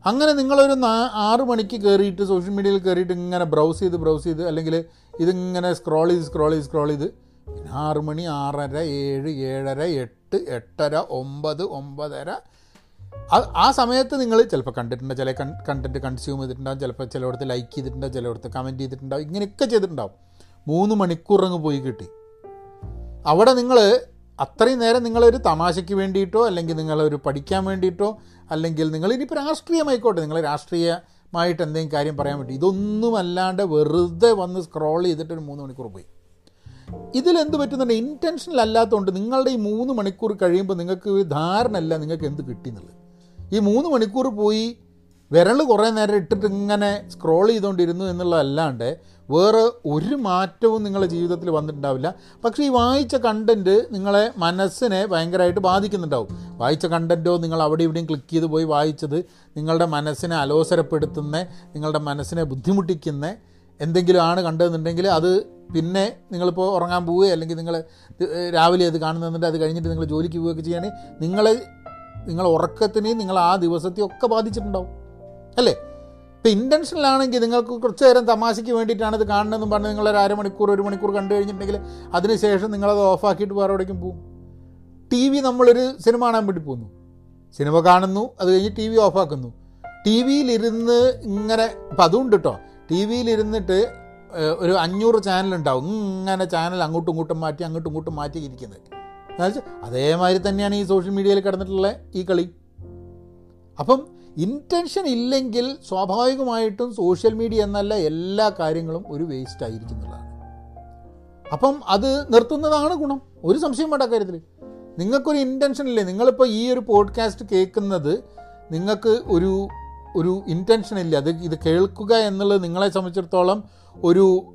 അങ്ങനെ നിങ്ങളൊരു നാ ആറ് മണിക്ക് കയറിയിട്ട് സോഷ്യൽ മീഡിയയിൽ കയറിയിട്ട് ഇങ്ങനെ ബ്രൗസ് ചെയ്ത് ബ്രൗസ് ചെയ്ത് അല്ലെങ്കിൽ ഇതിങ്ങനെ സ്ക്രോൾ ചെയ്ത് സ്ക്രോൾ ചെയ്ത് സ്ക്രോൾ ചെയ്ത് പിന്നെ ആറ് മണി ആറര ഏഴ് ഏഴര എട്ട് എട്ടര ഒമ്പത് ഒമ്പതര. ആ സമയത്ത് നിങ്ങൾ ചിലപ്പോൾ കണ്ടിട്ടുണ്ടാവും ചില കണ്ടന്റ് കൺസ്യൂം ചെയ്തിട്ടുണ്ടാവും ചിലപ്പോൾ ചിലയിടത്ത് ലൈക്ക് ചെയ്തിട്ടുണ്ടാവും ചിലയിടത്ത് കമന്റ് ചെയ്തിട്ടുണ്ടാവും ഇങ്ങനെയൊക്കെ ചെയ്തിട്ടുണ്ടാവും. മൂന്ന് മണിക്കൂർ അങ്ങ് പോയി കിട്ടി. അവിടെ നിങ്ങൾ അത്രയും നേരം നിങ്ങളൊരു തമാശയ്ക്ക് വേണ്ടിയിട്ടോ അല്ലെങ്കിൽ നിങ്ങളൊരു പഠിക്കാൻ വേണ്ടിയിട്ടോ അല്ലെങ്കിൽ നിങ്ങൾ ഇനിയിപ്പോൾ രാഷ്ട്രീയമായിക്കോട്ടെ നിങ്ങൾ രാഷ്ട്രീയമായിട്ട് എന്തെങ്കിലും കാര്യം പറയാൻ വേണ്ടി ഇതൊന്നും അല്ലാണ്ട് വെറുതെ വന്ന് സ്ക്രോൾ ചെയ്തിട്ട് ഒരു മൂന്ന് മണിക്കൂർ പോയി. ഇതിലെന്ത് പറ്റുന്നുണ്ട്? ഇന്റൻഷനൽ അല്ലാത്തതുകൊണ്ട് നിങ്ങളുടെ ഈ മൂന്ന് മണിക്കൂർ കഴിയുമ്പോൾ നിങ്ങൾക്ക് ധാരണ ധാരണയല്ല നിങ്ങൾക്ക് എന്ത് കിട്ടി എന്നുള്ളത് ഈ മൂന്ന് മണിക്കൂർ പോയി വിരൽ കുറേ നേരം ഇട്ടിട്ട് ഇങ്ങനെ സ്ക്രോൾ ചെയ്തുകൊണ്ടിരുന്നു എന്നുള്ളതല്ലാണ്ട് വേറെ ഒരു മാറ്റവും നിങ്ങളുടെ ജീവിതത്തിൽ വന്നിട്ടുണ്ടാവില്ല. പക്ഷേ ഈ വായിച്ച കണ്ടന്റ് നിങ്ങളെ മനസ്സിനെ ഭയങ്കരമായിട്ട് ബാധിക്കുന്നുണ്ടാവും. വായിച്ച കണ്ടന്റോ നിങ്ങൾ അവിടെ ഇവിടെയും ക്ലിക്ക് ചെയ്ത് പോയി വായിച്ചത് നിങ്ങളുടെ മനസ്സിനെ അലോസരപ്പെടുത്തുന്ന നിങ്ങളുടെ മനസ്സിനെ ബുദ്ധിമുട്ടിക്കുന്ന എന്തെങ്കിലും ആണ് കണ്ടതെന്നുണ്ടെങ്കിൽ അത് പിന്നെ നിങ്ങളിപ്പോൾ ഉറങ്ങാൻ പോവുകയോ അല്ലെങ്കിൽ നിങ്ങൾ രാവിലെ അത് കാണുന്നുണ്ട് അത് കഴിഞ്ഞിട്ട് നിങ്ങൾ ജോലിക്ക് പോവുകയൊക്കെ ചെയ്യുകയാണെങ്കിൽ നിങ്ങളെ നിങ്ങളെ ഉറക്കത്തിനെയും നിങ്ങൾ ആ ദിവസത്തെയും ഒക്കെ ബാധിച്ചിട്ടുണ്ടാവും. അല്ലേ? ഇപ്പം ഇന്റൻഷനിലാണെങ്കിൽ നിങ്ങൾക്ക് കുറച്ച് നേരം തമാശയ്ക്ക് വേണ്ടിയിട്ടാണ് ഇത് കാണണമെന്ന് പറഞ്ഞ് നിങ്ങളൊരു അരമണിക്കൂർ ഒരു മണിക്കൂർ കണ്ടു കഴിഞ്ഞിട്ടുണ്ടെങ്കിൽ അതിനുശേഷം നിങ്ങളത് ഓഫാക്കിയിട്ട് വേറെ എവിടേക്കും പോകും. ടി വി നമ്മളൊരു സിനിമ കാണാൻ വേണ്ടി പോകുന്നു. സിനിമ കാണുന്നു അത് കഴിഞ്ഞ് ടി വി ഓഫാക്കുന്നു ടി വിയിലിരുന്ന് ഇങ്ങനെ ഇപ്പം അതുകൊണ്ട് കേട്ടോ ടി വിയിലിരുന്നിട്ട് ഒരു അഞ്ഞൂറ് ചാനലുണ്ടാവും ഇങ്ങനെ ചാനൽ അങ്ങോട്ടും ഇങ്ങോട്ടും മാറ്റി അങ്ങോട്ടും ഇങ്ങോട്ടും മാറ്റി ഇരിക്കുന്നത് എന്നുവെച്ചാൽ അതേമാതിരി തന്നെയാണ് ഈ സോഷ്യൽ മീഡിയയിൽ കിടന്നിട്ടുള്ള ഈ കളി. അപ്പം ഇന്റൻഷൻ ഇല്ലെങ്കിൽ സ്വാഭാവികമായിട്ടും സോഷ്യൽ മീഡിയ എന്നല്ല എല്ലാ കാര്യങ്ങളും ഒരു വേസ്റ്റ് ആയിരിക്കും എന്നുള്ളതാണ്. അപ്പം അത് നിർത്തുന്നതാണ് ഗുണം. ഒരു സംശയം വേണ്ട കാര്യത്തിൽ നിങ്ങൾക്കൊരു ഇന്റൻഷൻ ഇല്ലേ? നിങ്ങളിപ്പോൾ ഈ ഒരു പോഡ്കാസ്റ്റ് കേൾക്കുന്നത് നിങ്ങൾക്ക് ഒരു ഒരു ഇന്റൻഷൻ ഇല്ല. അത് ഇത് കേൾക്കുക എന്നുള്ളത് നിങ്ങളെ സംബന്ധിച്ചിടത്തോളം ഒരു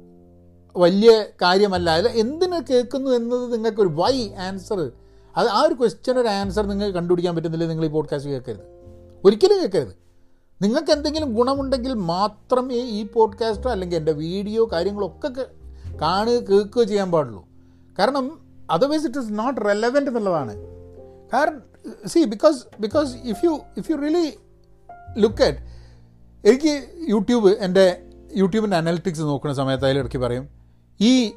വലിയ കാര്യമല്ല. അല്ല എന്തിനു കേൾക്കുന്നു എന്നത് നിങ്ങൾക്കൊരു വൈ ആൻസർ അത് ആ ഒരു ക്വസ്റ്റ്യൻ ഒരു ആൻസർ നിങ്ങൾക്ക് കണ്ടുപിടിക്കാൻ പറ്റുന്നില്ല? നിങ്ങൾ ഈ പോഡ്കാസ്റ്റ് കേൾക്കരുത്. ഒരിക്കലും കേൾക്കരുത്. നിങ്ങൾക്ക് എന്തെങ്കിലും ഗുണമുണ്ടെങ്കിൽ മാത്രമേ ഈ പോഡ്കാസ്റ്റോ അല്ലെങ്കിൽ എന്റെ വീഡിയോ കാര്യങ്ങളൊക്കെ കാണുക കേൾക്കുകയോ ചെയ്യാൻ പാടുള്ളൂ. കാരണം otherwise it is not relevant എന്നുള്ളതാണ്. കാരണം see because because if you if you really look at എനിക്ക് യൂട്യൂബ് എന്റെ യൂട്യൂബിന്റെ അനലിറ്റിക്സ് നോക്കുന്ന സമയത്ത് അതിലിടയ്ക്ക് പറയും ഈ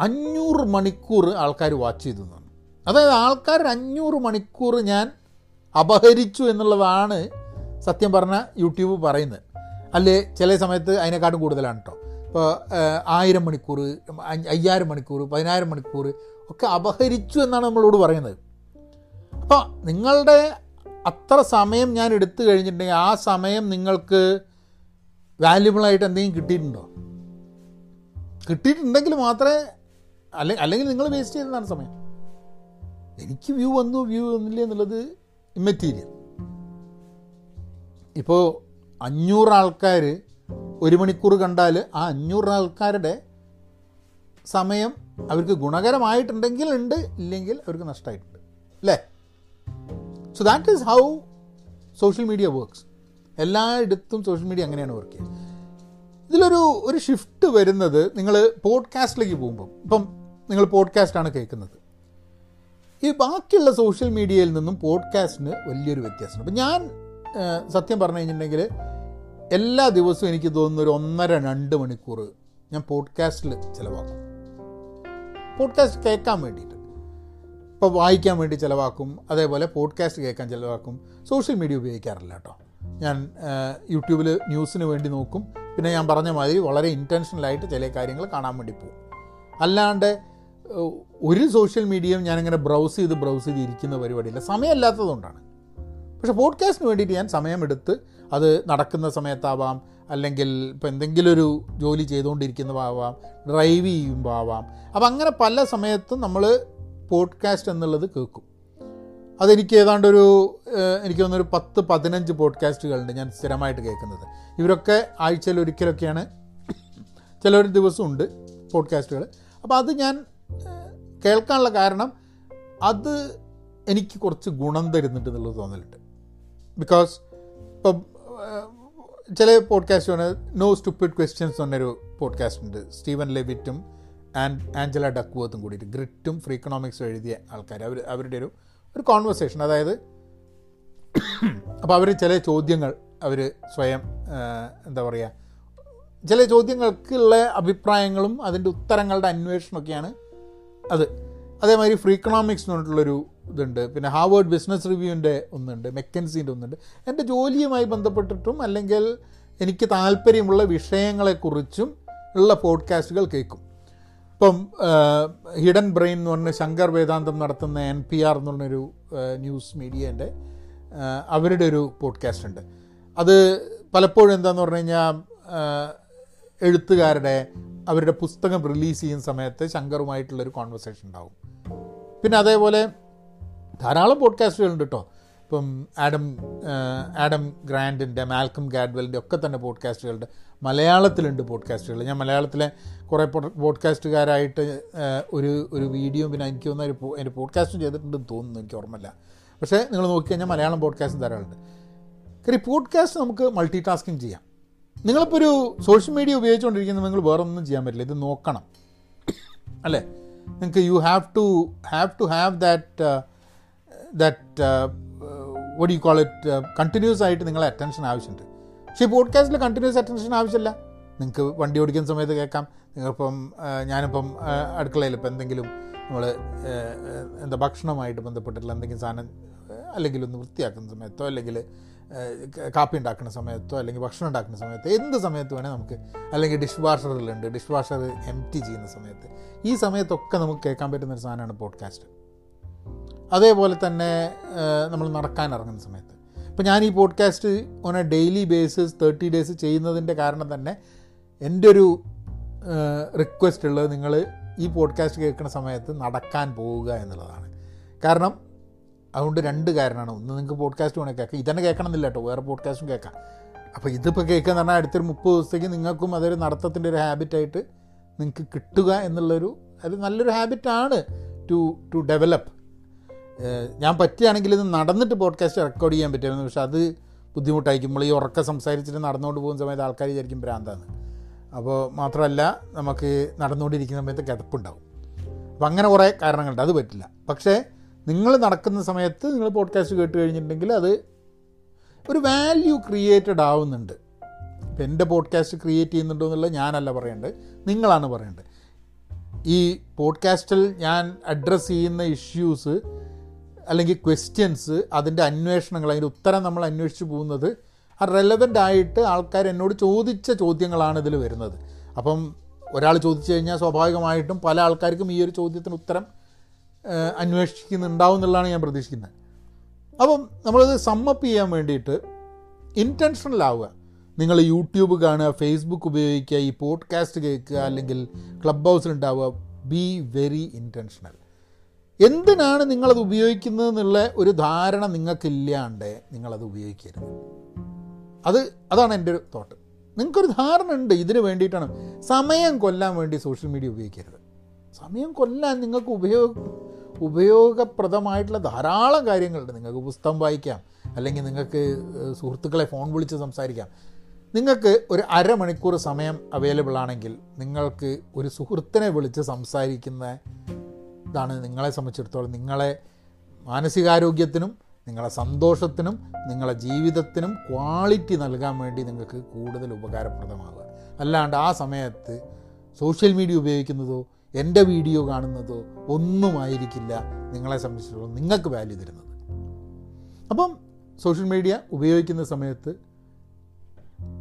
അഞ്ഞൂറ് മണിക്കൂർ ആൾക്കാർ വാച്ച് ചെയ്തു എന്നാണ്. അതായത് ആൾക്കാർ അഞ്ഞൂറ് മണിക്കൂർ ഞാൻ അപഹരിച്ചു എന്നുള്ളതാണ് സത്യം പറഞ്ഞാൽ യൂട്യൂബ് പറയുന്നത്. അല്ലേ? ചില സമയത്ത് അതിനെക്കാട്ടും കൂടുതലാണ് കേട്ടോ ഇപ്പോൾ ആയിരം മണിക്കൂർ അയ്യായിരം മണിക്കൂർ പതിനായിരം മണിക്കൂർ ഒക്കെ അപഹരിച്ചു എന്നാണ് നമ്മളോട് പറയുന്നത്. അപ്പോൾ നിങ്ങളുടെ അത്ര സമയം ഞാൻ എടുത്തു കഴിഞ്ഞിട്ടുണ്ടെങ്കിൽ ആ സമയം നിങ്ങൾക്ക് വാല്യുബിളായിട്ട് എന്തെങ്കിലും കിട്ടിയിട്ടുണ്ടോ? കിട്ടിയിട്ടുണ്ടെങ്കിൽ മാത്രമേ അല്ലെ അല്ലെങ്കിൽ നിങ്ങൾ വേസ്റ്റ് ചെയ്തതാണ് സമയം. എനിക്ക് വ്യൂ വന്നു വ്യൂ വന്നില്ല എന്നുള്ളത് ഇമ്മറ്റീരിയൽ ഇപ്പോൾ അഞ്ഞൂറ് ആൾക്കാർ ഒരു മണിക്കൂർ കണ്ടാൽ ആ അഞ്ഞൂറ് ആൾക്കാരുടെ സമയം അവർക്ക് ഗുണകരമായിട്ടുണ്ടെങ്കിൽ ഉണ്ട് ഇല്ലെങ്കിൽ അവർക്ക് നഷ്ടമായിട്ടുണ്ട് അല്ലേ? So that is how social media works എല്ലായിടത്തും സോഷ്യൽ മീഡിയ അങ്ങനെയാണ് വർക്ക് ചെയ്യുന്നത്. ഇതിലൊരു ഒരു ഷിഫ്റ്റ് വരുന്നത് നിങ്ങൾ പോഡ്കാസ്റ്റിലേക്ക് പോകുമ്പം. ഇപ്പം നിങ്ങൾ പോഡ്കാസ്റ്റാണ് കേൾക്കുന്നത്. ഈ ബാക്കിയുള്ള സോഷ്യൽ മീഡിയയിൽ നിന്നും പോഡ്കാസ്റ്റിന് വലിയൊരു വ്യത്യാസമുണ്ട്. അപ്പം ഞാൻ സത്യം പറഞ്ഞു കഴിഞ്ഞിട്ടുണ്ടെങ്കിൽ എല്ലാ ദിവസവും എനിക്ക് തോന്നുന്ന ഒരു ഒന്നര രണ്ട് മണിക്കൂർ ഞാൻ പോഡ്കാസ്റ്റിൽ ചിലവാക്കും. പോഡ്കാസ്റ്റ് കേൾക്കാൻ വേണ്ടിയിട്ട്. ഇപ്പോൾ വായിക്കാൻ വേണ്ടി ചിലവാക്കും അതേപോലെ പോഡ്കാസ്റ്റ് കേൾക്കാൻ ചിലവാക്കും. സോഷ്യൽ മീഡിയ ഉപയോഗിക്കാറില്ല കേട്ടോ. ഞാൻ യൂട്യൂബിൽ ന്യൂസിന് വേണ്ടി നോക്കും. പിന്നെ ഞാൻ പറഞ്ഞ മാതിരി വളരെ ഇന്റൻഷനലായിട്ട് ചില കാര്യങ്ങൾ കാണാൻ വേണ്ടി പോകും. അല്ലാണ്ട് ഒരു സോഷ്യൽ മീഡിയയും ഞാനിങ്ങനെ ബ്രൗസ് ചെയ്ത് ബ്രൗസ് ചെയ്ത് ഇരിക്കുന്ന പരിപാടിയില്ല. സമയമില്ലാത്തതുകൊണ്ടാണ്. പക്ഷേ പോഡ്കാസ്റ്റിന് വേണ്ടിയിട്ട് ഞാൻ സമയമെടുത്ത് അത് നടക്കുന്ന സമയത്താവാം അല്ലെങ്കിൽ ഇപ്പോൾ എന്തെങ്കിലും ഒരു ജോലി ചെയ്തുകൊണ്ടിരിക്കുന്നതാവാം ഡ്രൈവ് ചെയ്യുമ്പോൾ ആവാം അപ്പം അങ്ങനെ പല സമയത്തും നമ്മൾ പോഡ്കാസ്റ്റ് എന്നുള്ളത് കേൾക്കും. അതെനിക്ക് ഏതാണ്ട് ഒരു എനിക്ക് തോന്നുന്നൊരു പത്ത് പതിനഞ്ച് പോഡ്കാസ്റ്റുകളുണ്ട് ഞാൻ സ്ഥിരമായിട്ട് കേൾക്കുന്നത്. ഇവരൊക്കെ ആഴ്ചയിൽ ഒരിക്കലൊക്കെയാണ് ചിലൊരു ദിവസമുണ്ട് പോഡ്കാസ്റ്റുകൾ അപ്പോൾ അത് ഞാൻ കേൾക്കാനുള്ള കാരണം അത് എനിക്ക് കുറച്ച് ഗുണം തരുന്നുണ്ട് എന്നുള്ളത് തോന്നലുണ്ട്. ബിക്കോസ് ഇപ്പം ചില പോഡ്കാസ്റ്റ് പറഞ്ഞാൽ നോ സ്റ്റുപ്പിഡ് ക്വസ്റ്റ്യൻസ് എന്നൊരു പോഡ്കാസ്റ്റ് ഉണ്ട്. സ്റ്റീവൻ ലെവിറ്റും ആൻഡ് ആഞ്ചല ഡക്വർത്തും കൂടിയിട്ട് ഗ്രിറ്റും ഫ്രീ ഇക്കണോമിക്സും എഴുതിയ ആൾക്കാർ അവർ അവരുടെ ഒരു ഒരു കോൺവെർസേഷൻ അതായത് അപ്പോൾ അവർ ചില ചോദ്യങ്ങൾ അവർ സ്വയം എന്താ പറയുക ചില ചോദ്യങ്ങൾക്കുള്ള അഭിപ്രായങ്ങളും അതിന്റെ ഉത്തരങ്ങളുടെ അന്വേഷണമൊക്കെയാണ് അത്. അതേമാതിരി ഫ്രീ ഇക്കണോമിക്സ് എന്ന് പറഞ്ഞിട്ടുള്ളൊരു ഇതുണ്ട്. പിന്നെ ഹാവേഡ് ബിസിനസ് റിവ്യൂവിന്റെ ഒന്നുണ്ട് മെക്കൻസിന്റെ ഒന്നുണ്ട്. എന്റെ ജോലിയുമായി ബന്ധപ്പെട്ടിട്ടും അല്ലെങ്കിൽ എനിക്ക് താല്പര്യമുള്ള വിഷയങ്ങളെക്കുറിച്ചും ഉള്ള പോഡ്കാസ്റ്റുകൾ കേൾക്കും. ഇപ്പം ഹിഡൻ ബ്രെയിൻ എന്ന് പറഞ്ഞ ശങ്കർ വേദാന്തം നടത്തുന്ന എൻ പി ആർ എന്ന് പറഞ്ഞൊരു ന്യൂസ് മീഡിയേന്റെ അവരുടെ ഒരു പോഡ്കാസ്റ്റ് ഉണ്ട്. അത് പലപ്പോഴും എന്താന്ന് പറഞ്ഞു കഴിഞ്ഞാൽ എഴുത്തുകാരുടെ അവരുടെ പുസ്തകം റിലീസ് ചെയ്യുന്ന സമയത്ത് ശങ്കറുമായിട്ടുള്ളൊരു കോൺവെർസേഷൻ ഉണ്ടാവും. പിന്നെ അതേപോലെ ധാരാളം പോഡ്കാസ്റ്റുകളുണ്ട് കേട്ടോ ഇപ്പം ആഡം ആഡം ഗ്രാൻഡിന്റെ മാൽക്കം ഗാഡ്വെലിന്റെ ഒക്കെ തന്നെ പോഡ്കാസ്റ്റുകളുണ്ട് മലയാളത്തിലുണ്ട് പോഡ്കാസ്റ്റുകൾ ഞാൻ മലയാളത്തിലെ കുറേ പോഡ്കാസ്റ്റുകാരായിട്ട് ഒരു ഒരു വീഡിയോ പിന്നെ എനിക്ക് തോന്നുന്ന ഒരു എന്റെ പോഡ്കാസ്റ്റും ചെയ്തിട്ടുണ്ടെന്ന് തോന്നുന്നു. എനിക്ക് ഓർമ്മയില്ല. പക്ഷേ നിങ്ങൾ നോക്കിക്കഴിഞ്ഞാൽ മലയാളം പോഡ്കാസ്റ്റും ധാരാളമുണ്ട്. കാര്യം പോഡ്കാസ്റ്റ് നമുക്ക് മൾട്ടി ടാസ്കിങ് ചെയ്യാം. നിങ്ങളിപ്പോൾ ഒരു സോഷ്യൽ മീഡിയ ഉപയോഗിച്ചുകൊണ്ടിരിക്കുന്ന നിങ്ങൾ വേറെ ഒന്നും ചെയ്യാൻ പറ്റില്ല. ഇത് നോക്കണം. അല്ലേ? നിങ്ങൾക്ക് you have to have to have that that what you call it continuous ആയിട്ട് നിങ്ങളെ അറ്റൻഷൻ ആവശ്യമുണ്ട്. പക്ഷേ പോഡ്കാസ്റ്റിൽ കണ്ടിന്യൂസ് അറ്റൻഷൻ ആവശ്യമില്ല. നിങ്ങൾക്ക് വണ്ടി ഓടിക്കുന്ന സമയത്ത് കേൾക്കാം. നിങ്ങളിപ്പം ഞാനിപ്പം അടുക്കളയിൽ ഇപ്പം എന്തെങ്കിലും നമ്മൾ എന്താ ഭക്ഷണമായിട്ട് ബന്ധപ്പെട്ടിട്ടുള്ള എന്തെങ്കിലും സാധനം അല്ലെങ്കിൽ ഒന്ന് വൃത്തിയാക്കുന്ന സമയത്തോ അല്ലെങ്കിൽ കാപ്പി ഉണ്ടാക്കുന്ന സമയത്തോ അല്ലെങ്കിൽ ഭക്ഷണം ഉണ്ടാക്കുന്ന സമയത്ത് എന്ത് സമയത്ത് വേണേൽ നമുക്ക് അല്ലെങ്കിൽ ഡിഷ് വാഷറിലുണ്ട്. ഡിഷ് വാഷർ എം ടി ചെയ്യുന്ന സമയത്ത്. ഈ സമയത്തൊക്കെ നമുക്ക് കേൾക്കാൻ പറ്റുന്ന ഒരു സാധനമാണ് പോഡ്കാസ്റ്റ് അതേപോലെ തന്നെ നമ്മൾ നടക്കാൻ ഇറങ്ങുന്ന സമയത്ത്. ഇപ്പോൾ ഞാൻ ഈ podcast on a daily basis thirty days ചെയ്യുന്നതിന്റെ കാരണം തന്നെ എന്റെ ഒരു റിക്വസ്റ്റ് ഉള്ളത് നിങ്ങൾ ഈ പോഡ്കാസ്റ്റ് കേൾക്കുന്ന സമയത്ത് നടക്കാൻ പോവുക എന്നുള്ളതാണ്. കാരണം അതുകൊണ്ട് രണ്ട് കാരണമാണ്. ഒന്ന് നിങ്ങൾക്ക് പോഡ്കാസ്റ്റ് വേണേൽ കേൾക്കാം. ഇതന്നെ കേൾക്കണം എന്നില്ല കേട്ടോ. വേറെ പോഡ്കാസ്റ്റും കേൾക്കാം. അപ്പോൾ ഇതിപ്പോൾ കേൾക്കുക എന്ന് പറഞ്ഞാൽ അടുത്തൊരു മുപ്പത് ദിവസത്തേക്ക് നിങ്ങൾക്കും അതൊരു നടത്തത്തിന്റെ ഒരു ഹാബിറ്റായിട്ട് നിങ്ങൾക്ക് കിട്ടുക എന്നുള്ളൊരു അത് നല്ലൊരു ഹാബിറ്റാണ് ടു ടു ഡെവലപ്പ് ഞാൻ പറ്റുകയാണെങ്കിൽ ഇത് നടന്നിട്ട് പോഡ്കാസ്റ്റ് റെക്കോർഡ് ചെയ്യാൻ പറ്റുമായിരുന്നു. പക്ഷേ അത് ബുദ്ധിമുട്ടായിരിക്കും. നമ്മൾ ഈ ഉറക്കം സംസാരിച്ചിട്ട് നടന്നുകൊണ്ട് പോകുന്ന സമയത്ത് ആൾക്കാർ വിചാരിക്കും ഭ്രാന്താണ് അപ്പോൾ മാത്രമല്ല നമുക്ക് നടന്നുകൊണ്ടിരിക്കുന്ന സമയത്ത് കിടപ്പുണ്ടാവും അപ്പം അങ്ങനെ കുറേ കാരണങ്ങളുണ്ട്. അത് പറ്റില്ല. പക്ഷേ നിങ്ങൾ നടക്കുന്ന സമയത്ത് നിങ്ങൾ പോഡ്കാസ്റ്റ് കേട്ട് കഴിഞ്ഞിട്ടുണ്ടെങ്കിൽ അത് ഒരു വാല്യൂ ക്രിയേറ്റഡ് ആവുന്നുണ്ട്. ഇപ്പം എന്റെ പോഡ്കാസ്റ്റ് ക്രിയേറ്റ് ചെയ്യുന്നുണ്ടോ എന്നുള്ളത് ഞാനല്ല പറയേണ്ടത്. നിങ്ങളാണ് പറയേണ്ടത്. ഈ പോഡ്കാസ്റ്റിൽ ഞാൻ അഡ്രസ്സ് ചെയ്യുന്ന ഇഷ്യൂസ് അല്ലെങ്കിൽ ക്വസ്റ്റ്യൻസ് അതിന്റെ അന്വേഷണങ്ങൾ അതിന്റെ ഉത്തരം നമ്മൾ അന്വേഷിച്ച് പോകുന്നത് ആ റെലവന്റ് ആയിട്ട് ആൾക്കാർ എന്നോട് ചോദിച്ച ചോദ്യങ്ങളാണ് ഇതിൽ വരുന്നത്. അപ്പം ഒരാൾ ചോദിച്ചു കഴിഞ്ഞാൽ സ്വാഭാവികമായിട്ടും പല ആൾക്കാർക്കും ഈ ഒരു ചോദ്യത്തിന് ഉത്തരം അന്വേഷിക്കുന്നുണ്ടാവും എന്നുള്ളതാണ് ഞാൻ പ്രതീക്ഷിക്കുന്നത്. അപ്പം നമ്മളത് സമ്മപ്പ് ചെയ്യാൻ വേണ്ടിയിട്ട് ഇന്റൻഷണലാവുക നിങ്ങൾ യൂട്യൂബ് കാണുക ഫേസ്ബുക്ക് ഉപയോഗിക്കുക ഈ പോഡ്കാസ്റ്റ് കേൾക്കുക അല്ലെങ്കിൽ ക്ലബ് ഹൗസിലുണ്ടാവുക ബി വെരി ഇന്റൻഷണൽ എന്തിനാണ് നിങ്ങളത് ഉപയോഗിക്കുന്നത് എന്നുള്ള ഒരു ധാരണ നിങ്ങൾക്കില്ലാണ്ട് നിങ്ങളത് ഉപയോഗിക്കരുത്. അത് അതാണ് എന്റെ ഒരു തോട്ട് നിങ്ങൾക്കൊരു ധാരണ ഉണ്ട് ഇതിന് വേണ്ടിയിട്ടാണ്. സമയം കൊല്ലാൻ വേണ്ടി സോഷ്യൽ മീഡിയ ഉപയോഗിക്കരുത്. സമയം കൊല്ലാൻ നിങ്ങൾക്ക് ഉപയോഗ ഉപയോഗപ്രദമായിട്ടുള്ള ധാരാളം കാര്യങ്ങളുണ്ട്. നിങ്ങൾക്ക് പുസ്തകം വായിക്കാം അല്ലെങ്കിൽ നിങ്ങൾക്ക് സുഹൃത്തുക്കളെ ഫോൺ വിളിച്ച് സംസാരിക്കാം. നിങ്ങൾക്ക് ഒരു അരമണിക്കൂർ സമയം അവൈലബിൾ ആണെങ്കിൽ നിങ്ങൾക്ക് ഒരു സുഹൃത്തിനെ വിളിച്ച് സംസാരിക്കുന്ന ഇതാണ് നിങ്ങളെ സംബന്ധിച്ചിടത്തോളം നിങ്ങളെ മാനസികാരോഗ്യത്തിനും നിങ്ങളെ സന്തോഷത്തിനും നിങ്ങളെ ജീവിതത്തിനും ക്വാളിറ്റി നൽകാൻ വേണ്ടി നിങ്ങൾക്ക് കൂടുതൽ ഉപകാരപ്രദമാകുക അല്ലാണ്ട് ആ സമയത്ത് സോഷ്യൽ മീഡിയ ഉപയോഗിക്കുന്നതോ എന്റെ വീഡിയോ കാണുന്നതോ ഒന്നുമായിരിക്കില്ല നിങ്ങളെ സംബന്ധിച്ചിടത്തോളം നിങ്ങൾക്ക് വാല്യൂ തരുന്നത്. അപ്പം സോഷ്യൽ മീഡിയ ഉപയോഗിക്കുന്ന സമയത്ത്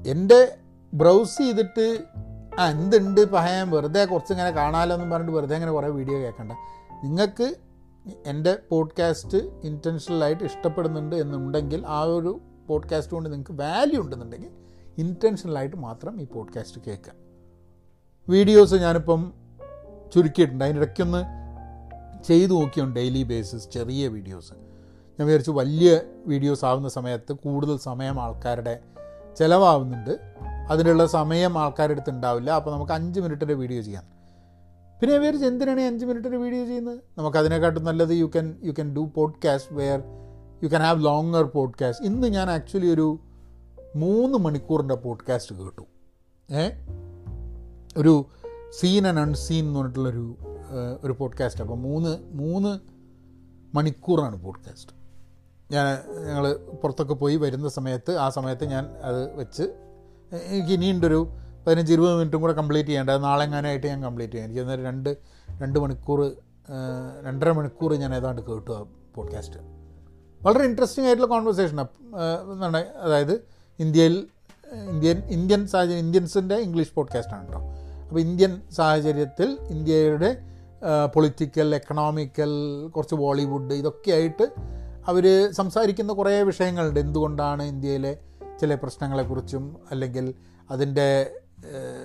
എന്റെ ബ്രൗസ് ചെയ്തിട്ട് ആ എന്തുണ്ട്? പറയാൻ വെറുതെ കുറച്ചിങ്ങനെ കാണാമല്ലോ എന്ന് പറഞ്ഞിട്ട് വെറുതെ അങ്ങനെ കുറേ വീഡിയോ കേൾക്കണ്ട. നിങ്ങൾക്ക് എന്റെ പോഡ്കാസ്റ്റ് ഇന്റൻഷനലായിട്ട് ഇഷ്ടപ്പെടുന്നുണ്ട് എന്നുണ്ടെങ്കിൽ ആ ഒരു പോഡ്കാസ്റ്റ് കൊണ്ട് നിങ്ങൾക്ക് വാല്യൂ ഉണ്ടെന്നുണ്ടെങ്കിൽ ഇന്റൻഷനലായിട്ട് മാത്രം ഈ പോഡ്കാസ്റ്റ് കേൾക്കുക. വീഡിയോസ് ഞാനിപ്പം ചുരുക്കിയിട്ടുണ്ട്. അതിന്റെ ഇടയ്ക്കൊന്ന് ചെയ്തു നോക്കിയോ ഡെയിലി ബേസിസ് ചെറിയ വീഡിയോസ്. ഞാൻ വിചാരിച്ചു വലിയ വീഡിയോസ് ആവുന്ന സമയത്ത് കൂടുതൽ സമയം ആൾക്കാരുടെ ചിലവാകുന്നുണ്ട് അതിനുള്ള സമയം ആൾക്കാരുടെ അടുത്ത് ഉണ്ടാവില്ല. അപ്പോൾ നമുക്ക് അഞ്ച് മിനിറ്റിന്റെ വീഡിയോ ചെയ്യാം. പിന്നെ വിചാരിച്ച് എന്തിനാണ് ഈ അഞ്ച് മിനിറ്റിന്റെ വീഡിയോ ചെയ്യുന്നത്? നമുക്ക് അതിനെക്കാട്ടും നല്ലത് you can you can do podcast where you can have longer podcast ഇന്ന് ഞാൻ ആക്ച്വലി ഒരു മൂന്ന് മണിക്കൂറിന്റെ പോഡ്കാസ്റ്റ് കേട്ടു. ഏ? ഒരു സീൻ ആൻഡ് അൺസീൻ എന്ന് പറഞ്ഞിട്ടുള്ളൊരു ഒരു പോഡ്കാസ്റ്റ് അപ്പോൾ മൂന്ന് മൂന്ന് മണിക്കൂറാണ് പോഡ്കാസ്റ്റ് ഞാൻ ഞങ്ങൾ പുറത്തൊക്കെ പോയി വരുന്ന സമയത്ത് ആ സമയത്ത് ഞാൻ അത് വെച്ച് എനിക്ക് ഇനിയുണ്ടൊരു പതിനഞ്ച് ഇരുപത് മിനിറ്റും കൂടെ കംപ്ലീറ്റ് ചെയ്യേണ്ടത് നാളെ എങ്ങാനായിട്ട് ഞാൻ കംപ്ലീറ്റ് ചെയ്യാം. എനിക്ക് അന്നേരം രണ്ട് രണ്ട് മണിക്കൂർ രണ്ടര മണിക്കൂർ ഞാൻ ഏതാണ്ട് കേട്ടു ആ പോഡ്കാസ്റ്റ് വളരെ ഇൻട്രസ്റ്റിംഗ് ആയിട്ടുള്ള കോൺവെർസേഷനാണ് അതായത് ഇന്ത്യയിൽ ഇന്ത്യൻ ഇന്ത്യൻ സാഹചര്യം ഇന്ത്യൻസിന്റെ ഇംഗ്ലീഷ് പോഡ്കാസ്റ്റാണ് കേട്ടോ അപ്പോൾ ഇന്ത്യൻ സാഹചര്യത്തിൽ ഇന്ത്യയുടെ പൊളിറ്റിക്കൽ എക്കണോമിക്കൽ കുറച്ച് ബോളിവുഡ് ഇതൊക്കെയായിട്ട് അവർ സംസാരിക്കുന്ന കുറേ വിഷയങ്ങളുണ്ട്. എന്തുകൊണ്ടാണ് ഇന്ത്യയിലെ ചില പ്രശ്നങ്ങളെക്കുറിച്ചും അല്ലെങ്കിൽ അതിന്റെ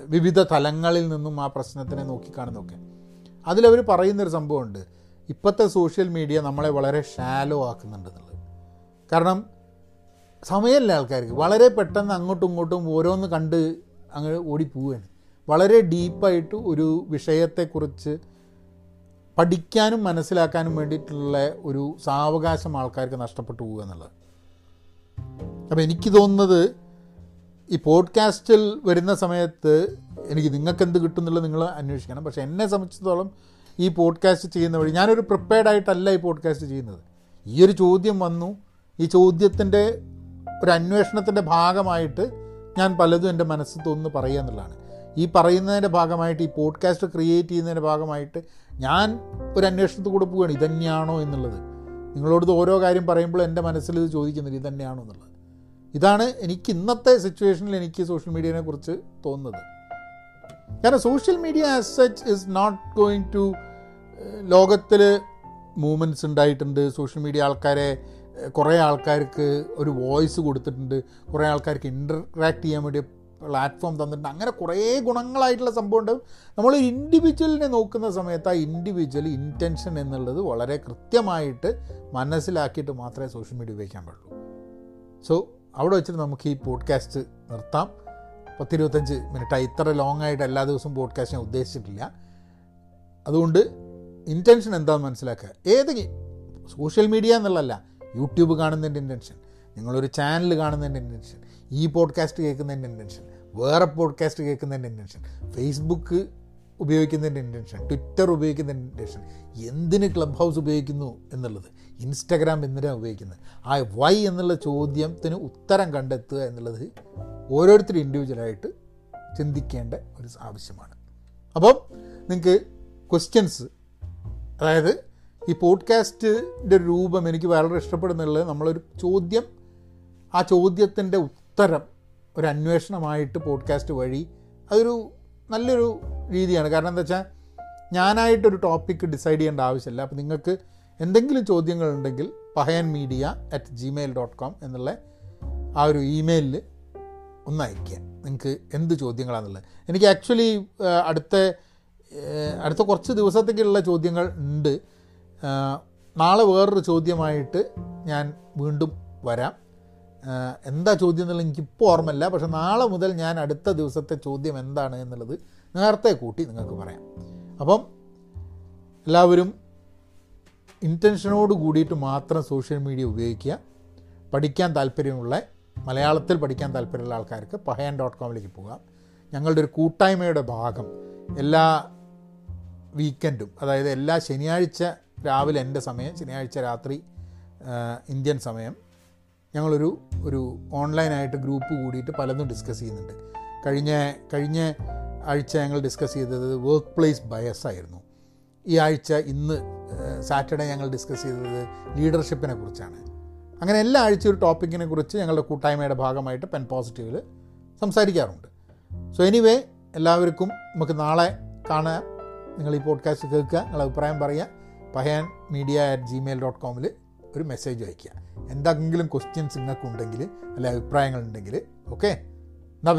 വിവിധ തലങ്ങളിൽ നിന്നും ആ പ്രശ്നത്തിനെ നോക്കിക്കാണുന്നൊക്കെ അതിലവർ പറയുന്നൊരു സംഭവമുണ്ട്. ഇപ്പോഴത്തെ സോഷ്യൽ മീഡിയ നമ്മളെ വളരെ ഷാലോ ആക്കുന്നുണ്ടെന്നുള്ളത്. കാരണം സമയമല്ല ആൾക്കാർക്ക്. വളരെ പെട്ടെന്ന് അങ്ങോട്ടും ഇങ്ങോട്ടും ഓരോന്ന് കണ്ട് അങ്ങ് ഓടിപ്പോവുകയാണ് വളരെ ഡീപ്പായിട്ട് ഒരു വിഷയത്തെക്കുറിച്ച് പഠിക്കാനും മനസ്സിലാക്കാനും വേണ്ടിയിട്ടുള്ള ഒരു സാവകാശം ആൾക്കാർക്ക് നഷ്ടപ്പെട്ടു പോകുക എന്നുള്ളത്. അപ്പോൾ എനിക്ക് തോന്നുന്നത് ഈ പോഡ്കാസ്റ്റിൽ വരുന്ന സമയത്ത് എനിക്ക് നിങ്ങൾക്ക് എന്ത് കിട്ടുന്നുള്ളത് നിങ്ങൾ അന്വേഷിക്കണം. പക്ഷേ എന്നെ സംബന്ധിച്ചിടത്തോളം ഈ പോഡ്കാസ്റ്റ് ചെയ്യുന്ന വഴി ഞാനൊരു പ്രിപ്പയർഡ് ആയിട്ടല്ല ഈ പോഡ്കാസ്റ്റ് ചെയ്യുന്നത്. ഈ ഒരു ചോദ്യം വന്നു. ഈ ചോദ്യത്തിന്റെ ഒരു അന്വേഷണത്തിന്റെ ഭാഗമായിട്ട് ഞാൻ പലതും എന്റെ മനസ്സിൽ തോന്നുന്നു പറയുക എന്നുള്ളതാണ്. ഈ പറയുന്നതിന്റെ ഭാഗമായിട്ട് ഈ പോഡ്കാസ്റ്റ് ക്രിയേറ്റ് ചെയ്യുന്നതിന്റെ ഭാഗമായിട്ട് ഞാൻ ഒരു അന്വേഷണത്തിൽ കൂടെ പോവുകയാണ്. ഇതന്നെയാണോ എന്നുള്ളത്. നിങ്ങളോട് ഓരോ കാര്യം പറയുമ്പോഴും എന്റെ മനസ്സിൽ ഇത് ചോദിക്കുന്നില്ല. ഇതന്നെയാണോ എന്നുള്ളത്. ഇതാണ് എനിക്ക് ഇന്നത്തെ സിറ്റുവേഷനിൽ എനിക്ക് സോഷ്യൽ മീഡിയനെ കുറിച്ച് തോന്നുന്നത്. കാരണം social media as such is not going to ലോകത്തിൽ മൂവ്മെന്റ്സ് ഉണ്ടായിട്ടുണ്ട്. സോഷ്യൽ മീഡിയ ആൾക്കാരെ കുറേ ആൾക്കാർക്ക് ഒരു വോയിസ് കൊടുത്തിട്ടുണ്ട്. കുറേ ആൾക്കാർക്ക് ഇന്ററാക്ട് ചെയ്യാൻ വേണ്ടി പ്ലാറ്റ്ഫോം തന്നിട്ടുണ്ട്. അങ്ങനെ കുറേ ഗുണങ്ങളായിട്ടുള്ള സംഭവം ഉണ്ട് നമ്മൾ ഇൻഡിവിജ്വലിനെ നോക്കുന്ന സമയത്ത് ആ ഇൻഡിവിജ്വൽ ഇന്റൻഷൻ എന്നുള്ളത് വളരെ കൃത്യമായിട്ട് മനസ്സിലാക്കിയിട്ട് മാത്രമേ സോഷ്യൽ മീഡിയ ഉപയോഗിക്കാൻ പാടുള്ളൂ. സോ അവിടെ വെച്ചിട്ട് നമുക്ക് ഈ പോഡ്കാസ്റ്റ് നിർത്താം. പത്തിരുപത്തഞ്ച് മിനിറ്റായി. ഇത്ര ലോങ് ആയിട്ട് എല്ലാ ദിവസവും പോഡ്കാസ്റ്റ് ഞാൻ ഉദ്ദേശിച്ചിട്ടില്ല. അതുകൊണ്ട് ഇന്റൻഷൻ എന്താണെന്ന് മനസ്സിലാക്കുക. ഏത് സോഷ്യൽ മീഡിയ എന്നുള്ളതല്ല യൂട്യൂബ് കാണുന്നതിന്റെ ഇന്റൻഷൻ നിങ്ങളൊരു ചാനൽ കാണുന്നതിന്റെ ഇന്റൻഷൻ ഈ പോഡ്കാസ്റ്റ് കേൾക്കുന്നതിന്റെ ഇന്റൻഷൻ വേറെ പോഡ്കാസ്റ്റ് കേൾക്കുന്നതിന്റെ ഇന്റൻഷൻ ഫേസ്ബുക്ക് ഉപയോഗിക്കുന്നതിന്റെ ഇന്റൻഷൻ ട്വിറ്റർ ഉപയോഗിക്കുന്നതിന്റെ ഇന്റൻഷൻ എന്തിന് ക്ലബ് ഹൗസ് ഉപയോഗിക്കുന്നു എന്നുള്ളത്? ഇൻസ്റ്റഗ്രാം എന്തിനാണ് ഉപയോഗിക്കുന്നത്? ആ വൈ എന്നുള്ള ചോദ്യത്തിന് ഉത്തരം കണ്ടെത്തുക എന്നുള്ളത് ഓരോരുത്തരും ഇൻഡിവിജ്വലായിട്ട് ചിന്തിക്കേണ്ട ഒരു ആവശ്യമാണ്. അപ്പം നിങ്ങൾക്ക് ക്വസ്റ്റ്യൻസ് അതായത് ഈ പോഡ്കാസ്റ്റിന്റെ രൂപം എനിക്ക് വളരെ ഇഷ്ടപ്പെടുന്നുള്ളത് നമ്മളൊരു ചോദ്യം ആ ചോദ്യത്തിന്റെ ഉത്തരം ഒരു അന്വേഷണമായിട്ട് പോഡ്കാസ്റ്റ് വഴി അതൊരു നല്ലൊരു രീതിയാണ്. കാരണം എന്താ വെച്ചാൽ ഞാനായിട്ടൊരു ടോപ്പിക്ക് ഡിസൈഡ് ചെയ്യേണ്ട ആവശ്യമില്ല. അപ്പോൾ നിങ്ങൾക്ക് എന്തെങ്കിലും ചോദ്യങ്ങളുണ്ടെങ്കിൽ Pahayan media at Gmail dot com എന്നുള്ള ആ ഒരു ഇമെയിലിൽ ഒന്ന് അയക്കുക നിങ്ങൾക്ക് എന്ത് ചോദ്യങ്ങളാണെന്നുള്ളത് എനിക്ക് ആക്ച്വലി അടുത്ത അടുത്ത കുറച്ച് ദിവസത്തേക്കുള്ള ചോദ്യങ്ങൾ ഉണ്ട്. നാളെ വേറൊരു ചോദ്യമായിട്ട് ഞാൻ വീണ്ടും വരാം. എന്താ ചോദ്യം എന്നുള്ളത് എനിക്കിപ്പോൾ ഓർമ്മയില്ല. പക്ഷെ നാളെ മുതൽ ഞാൻ അടുത്ത ദിവസത്തെ ചോദ്യം എന്താണ് എന്നുള്ളത് നേരത്തെ കൂട്ടി നിങ്ങൾക്ക് പറയാം. അപ്പം എല്ലാവരും ഇന്റൻഷനോട് കൂടിയിട്ട് മാത്രം സോഷ്യൽ മീഡിയ ഉപയോഗിക്കുക. പഠിക്കാൻ താല്പര്യമുള്ള മലയാളത്തിൽ പഠിക്കാൻ താല്പര്യമുള്ള ആൾക്കാർക്ക് പഹയൻ ഡോട്ട് കോമിലേക്ക് പോകാം. ഞങ്ങളുടെ ഒരു കൂട്ടായ്മയുടെ ഭാഗം എല്ലാ വീക്കെൻഡും അതായത് എല്ലാ ശനിയാഴ്ച രാവിലെ എന്റെ സമയം ശനിയാഴ്ച രാത്രി ഇന്ത്യൻ സമയം ഞങ്ങളൊരു ഒരു ഓൺലൈനായിട്ട് ഗ്രൂപ്പ് കൂടിയിട്ട് പലതും ഡിസ്കസ് ചെയ്യുന്നുണ്ട്. കഴിഞ്ഞ കഴിഞ്ഞ ആഴ്ച ഞങ്ങൾ ഡിസ്കസ് ചെയ്തത് വർക്ക് പ്ലേസ് ബയസ് ആയിരുന്നു. ഈ ആഴ്ച ഇന്ന് സാറ്റർഡേ ഞങ്ങൾ ഡിസ്കസ് ചെയ്തത് ലീഡർഷിപ്പിനെ കുറിച്ചാണ്. അങ്ങനെ എല്ലാ ആഴ്ചയും ഒരു ടോപ്പിക്കിനെ കുറിച്ച് ഞങ്ങളുടെ കൂട്ടായ്മയുടെ ഭാഗമായിട്ട് പെൻ പോസിറ്റീവിൽ സംസാരിക്കാറുണ്ട്. സോ എനിവേ എല്ലാവർക്കും നമുക്ക് നാളെ കാണാം. നിങ്ങൾ ഈ പോഡ്കാസ്റ്റ് കേൾക്കുക നിങ്ങളുടെ അഭിപ്രായം പറയുക. Pahayan media at Gmail dot കോമിൽ ഒരു മെസ്സേജ് അയയ്ക്കുക എന്തെങ്കിലും ക്വസ്റ്റ്യൻസ് നിങ്ങൾക്കുണ്ടെങ്കിൽ അല്ലെ അഭിപ്രായങ്ങളുണ്ടെങ്കിൽ ഓക്കെ എന്നാൽ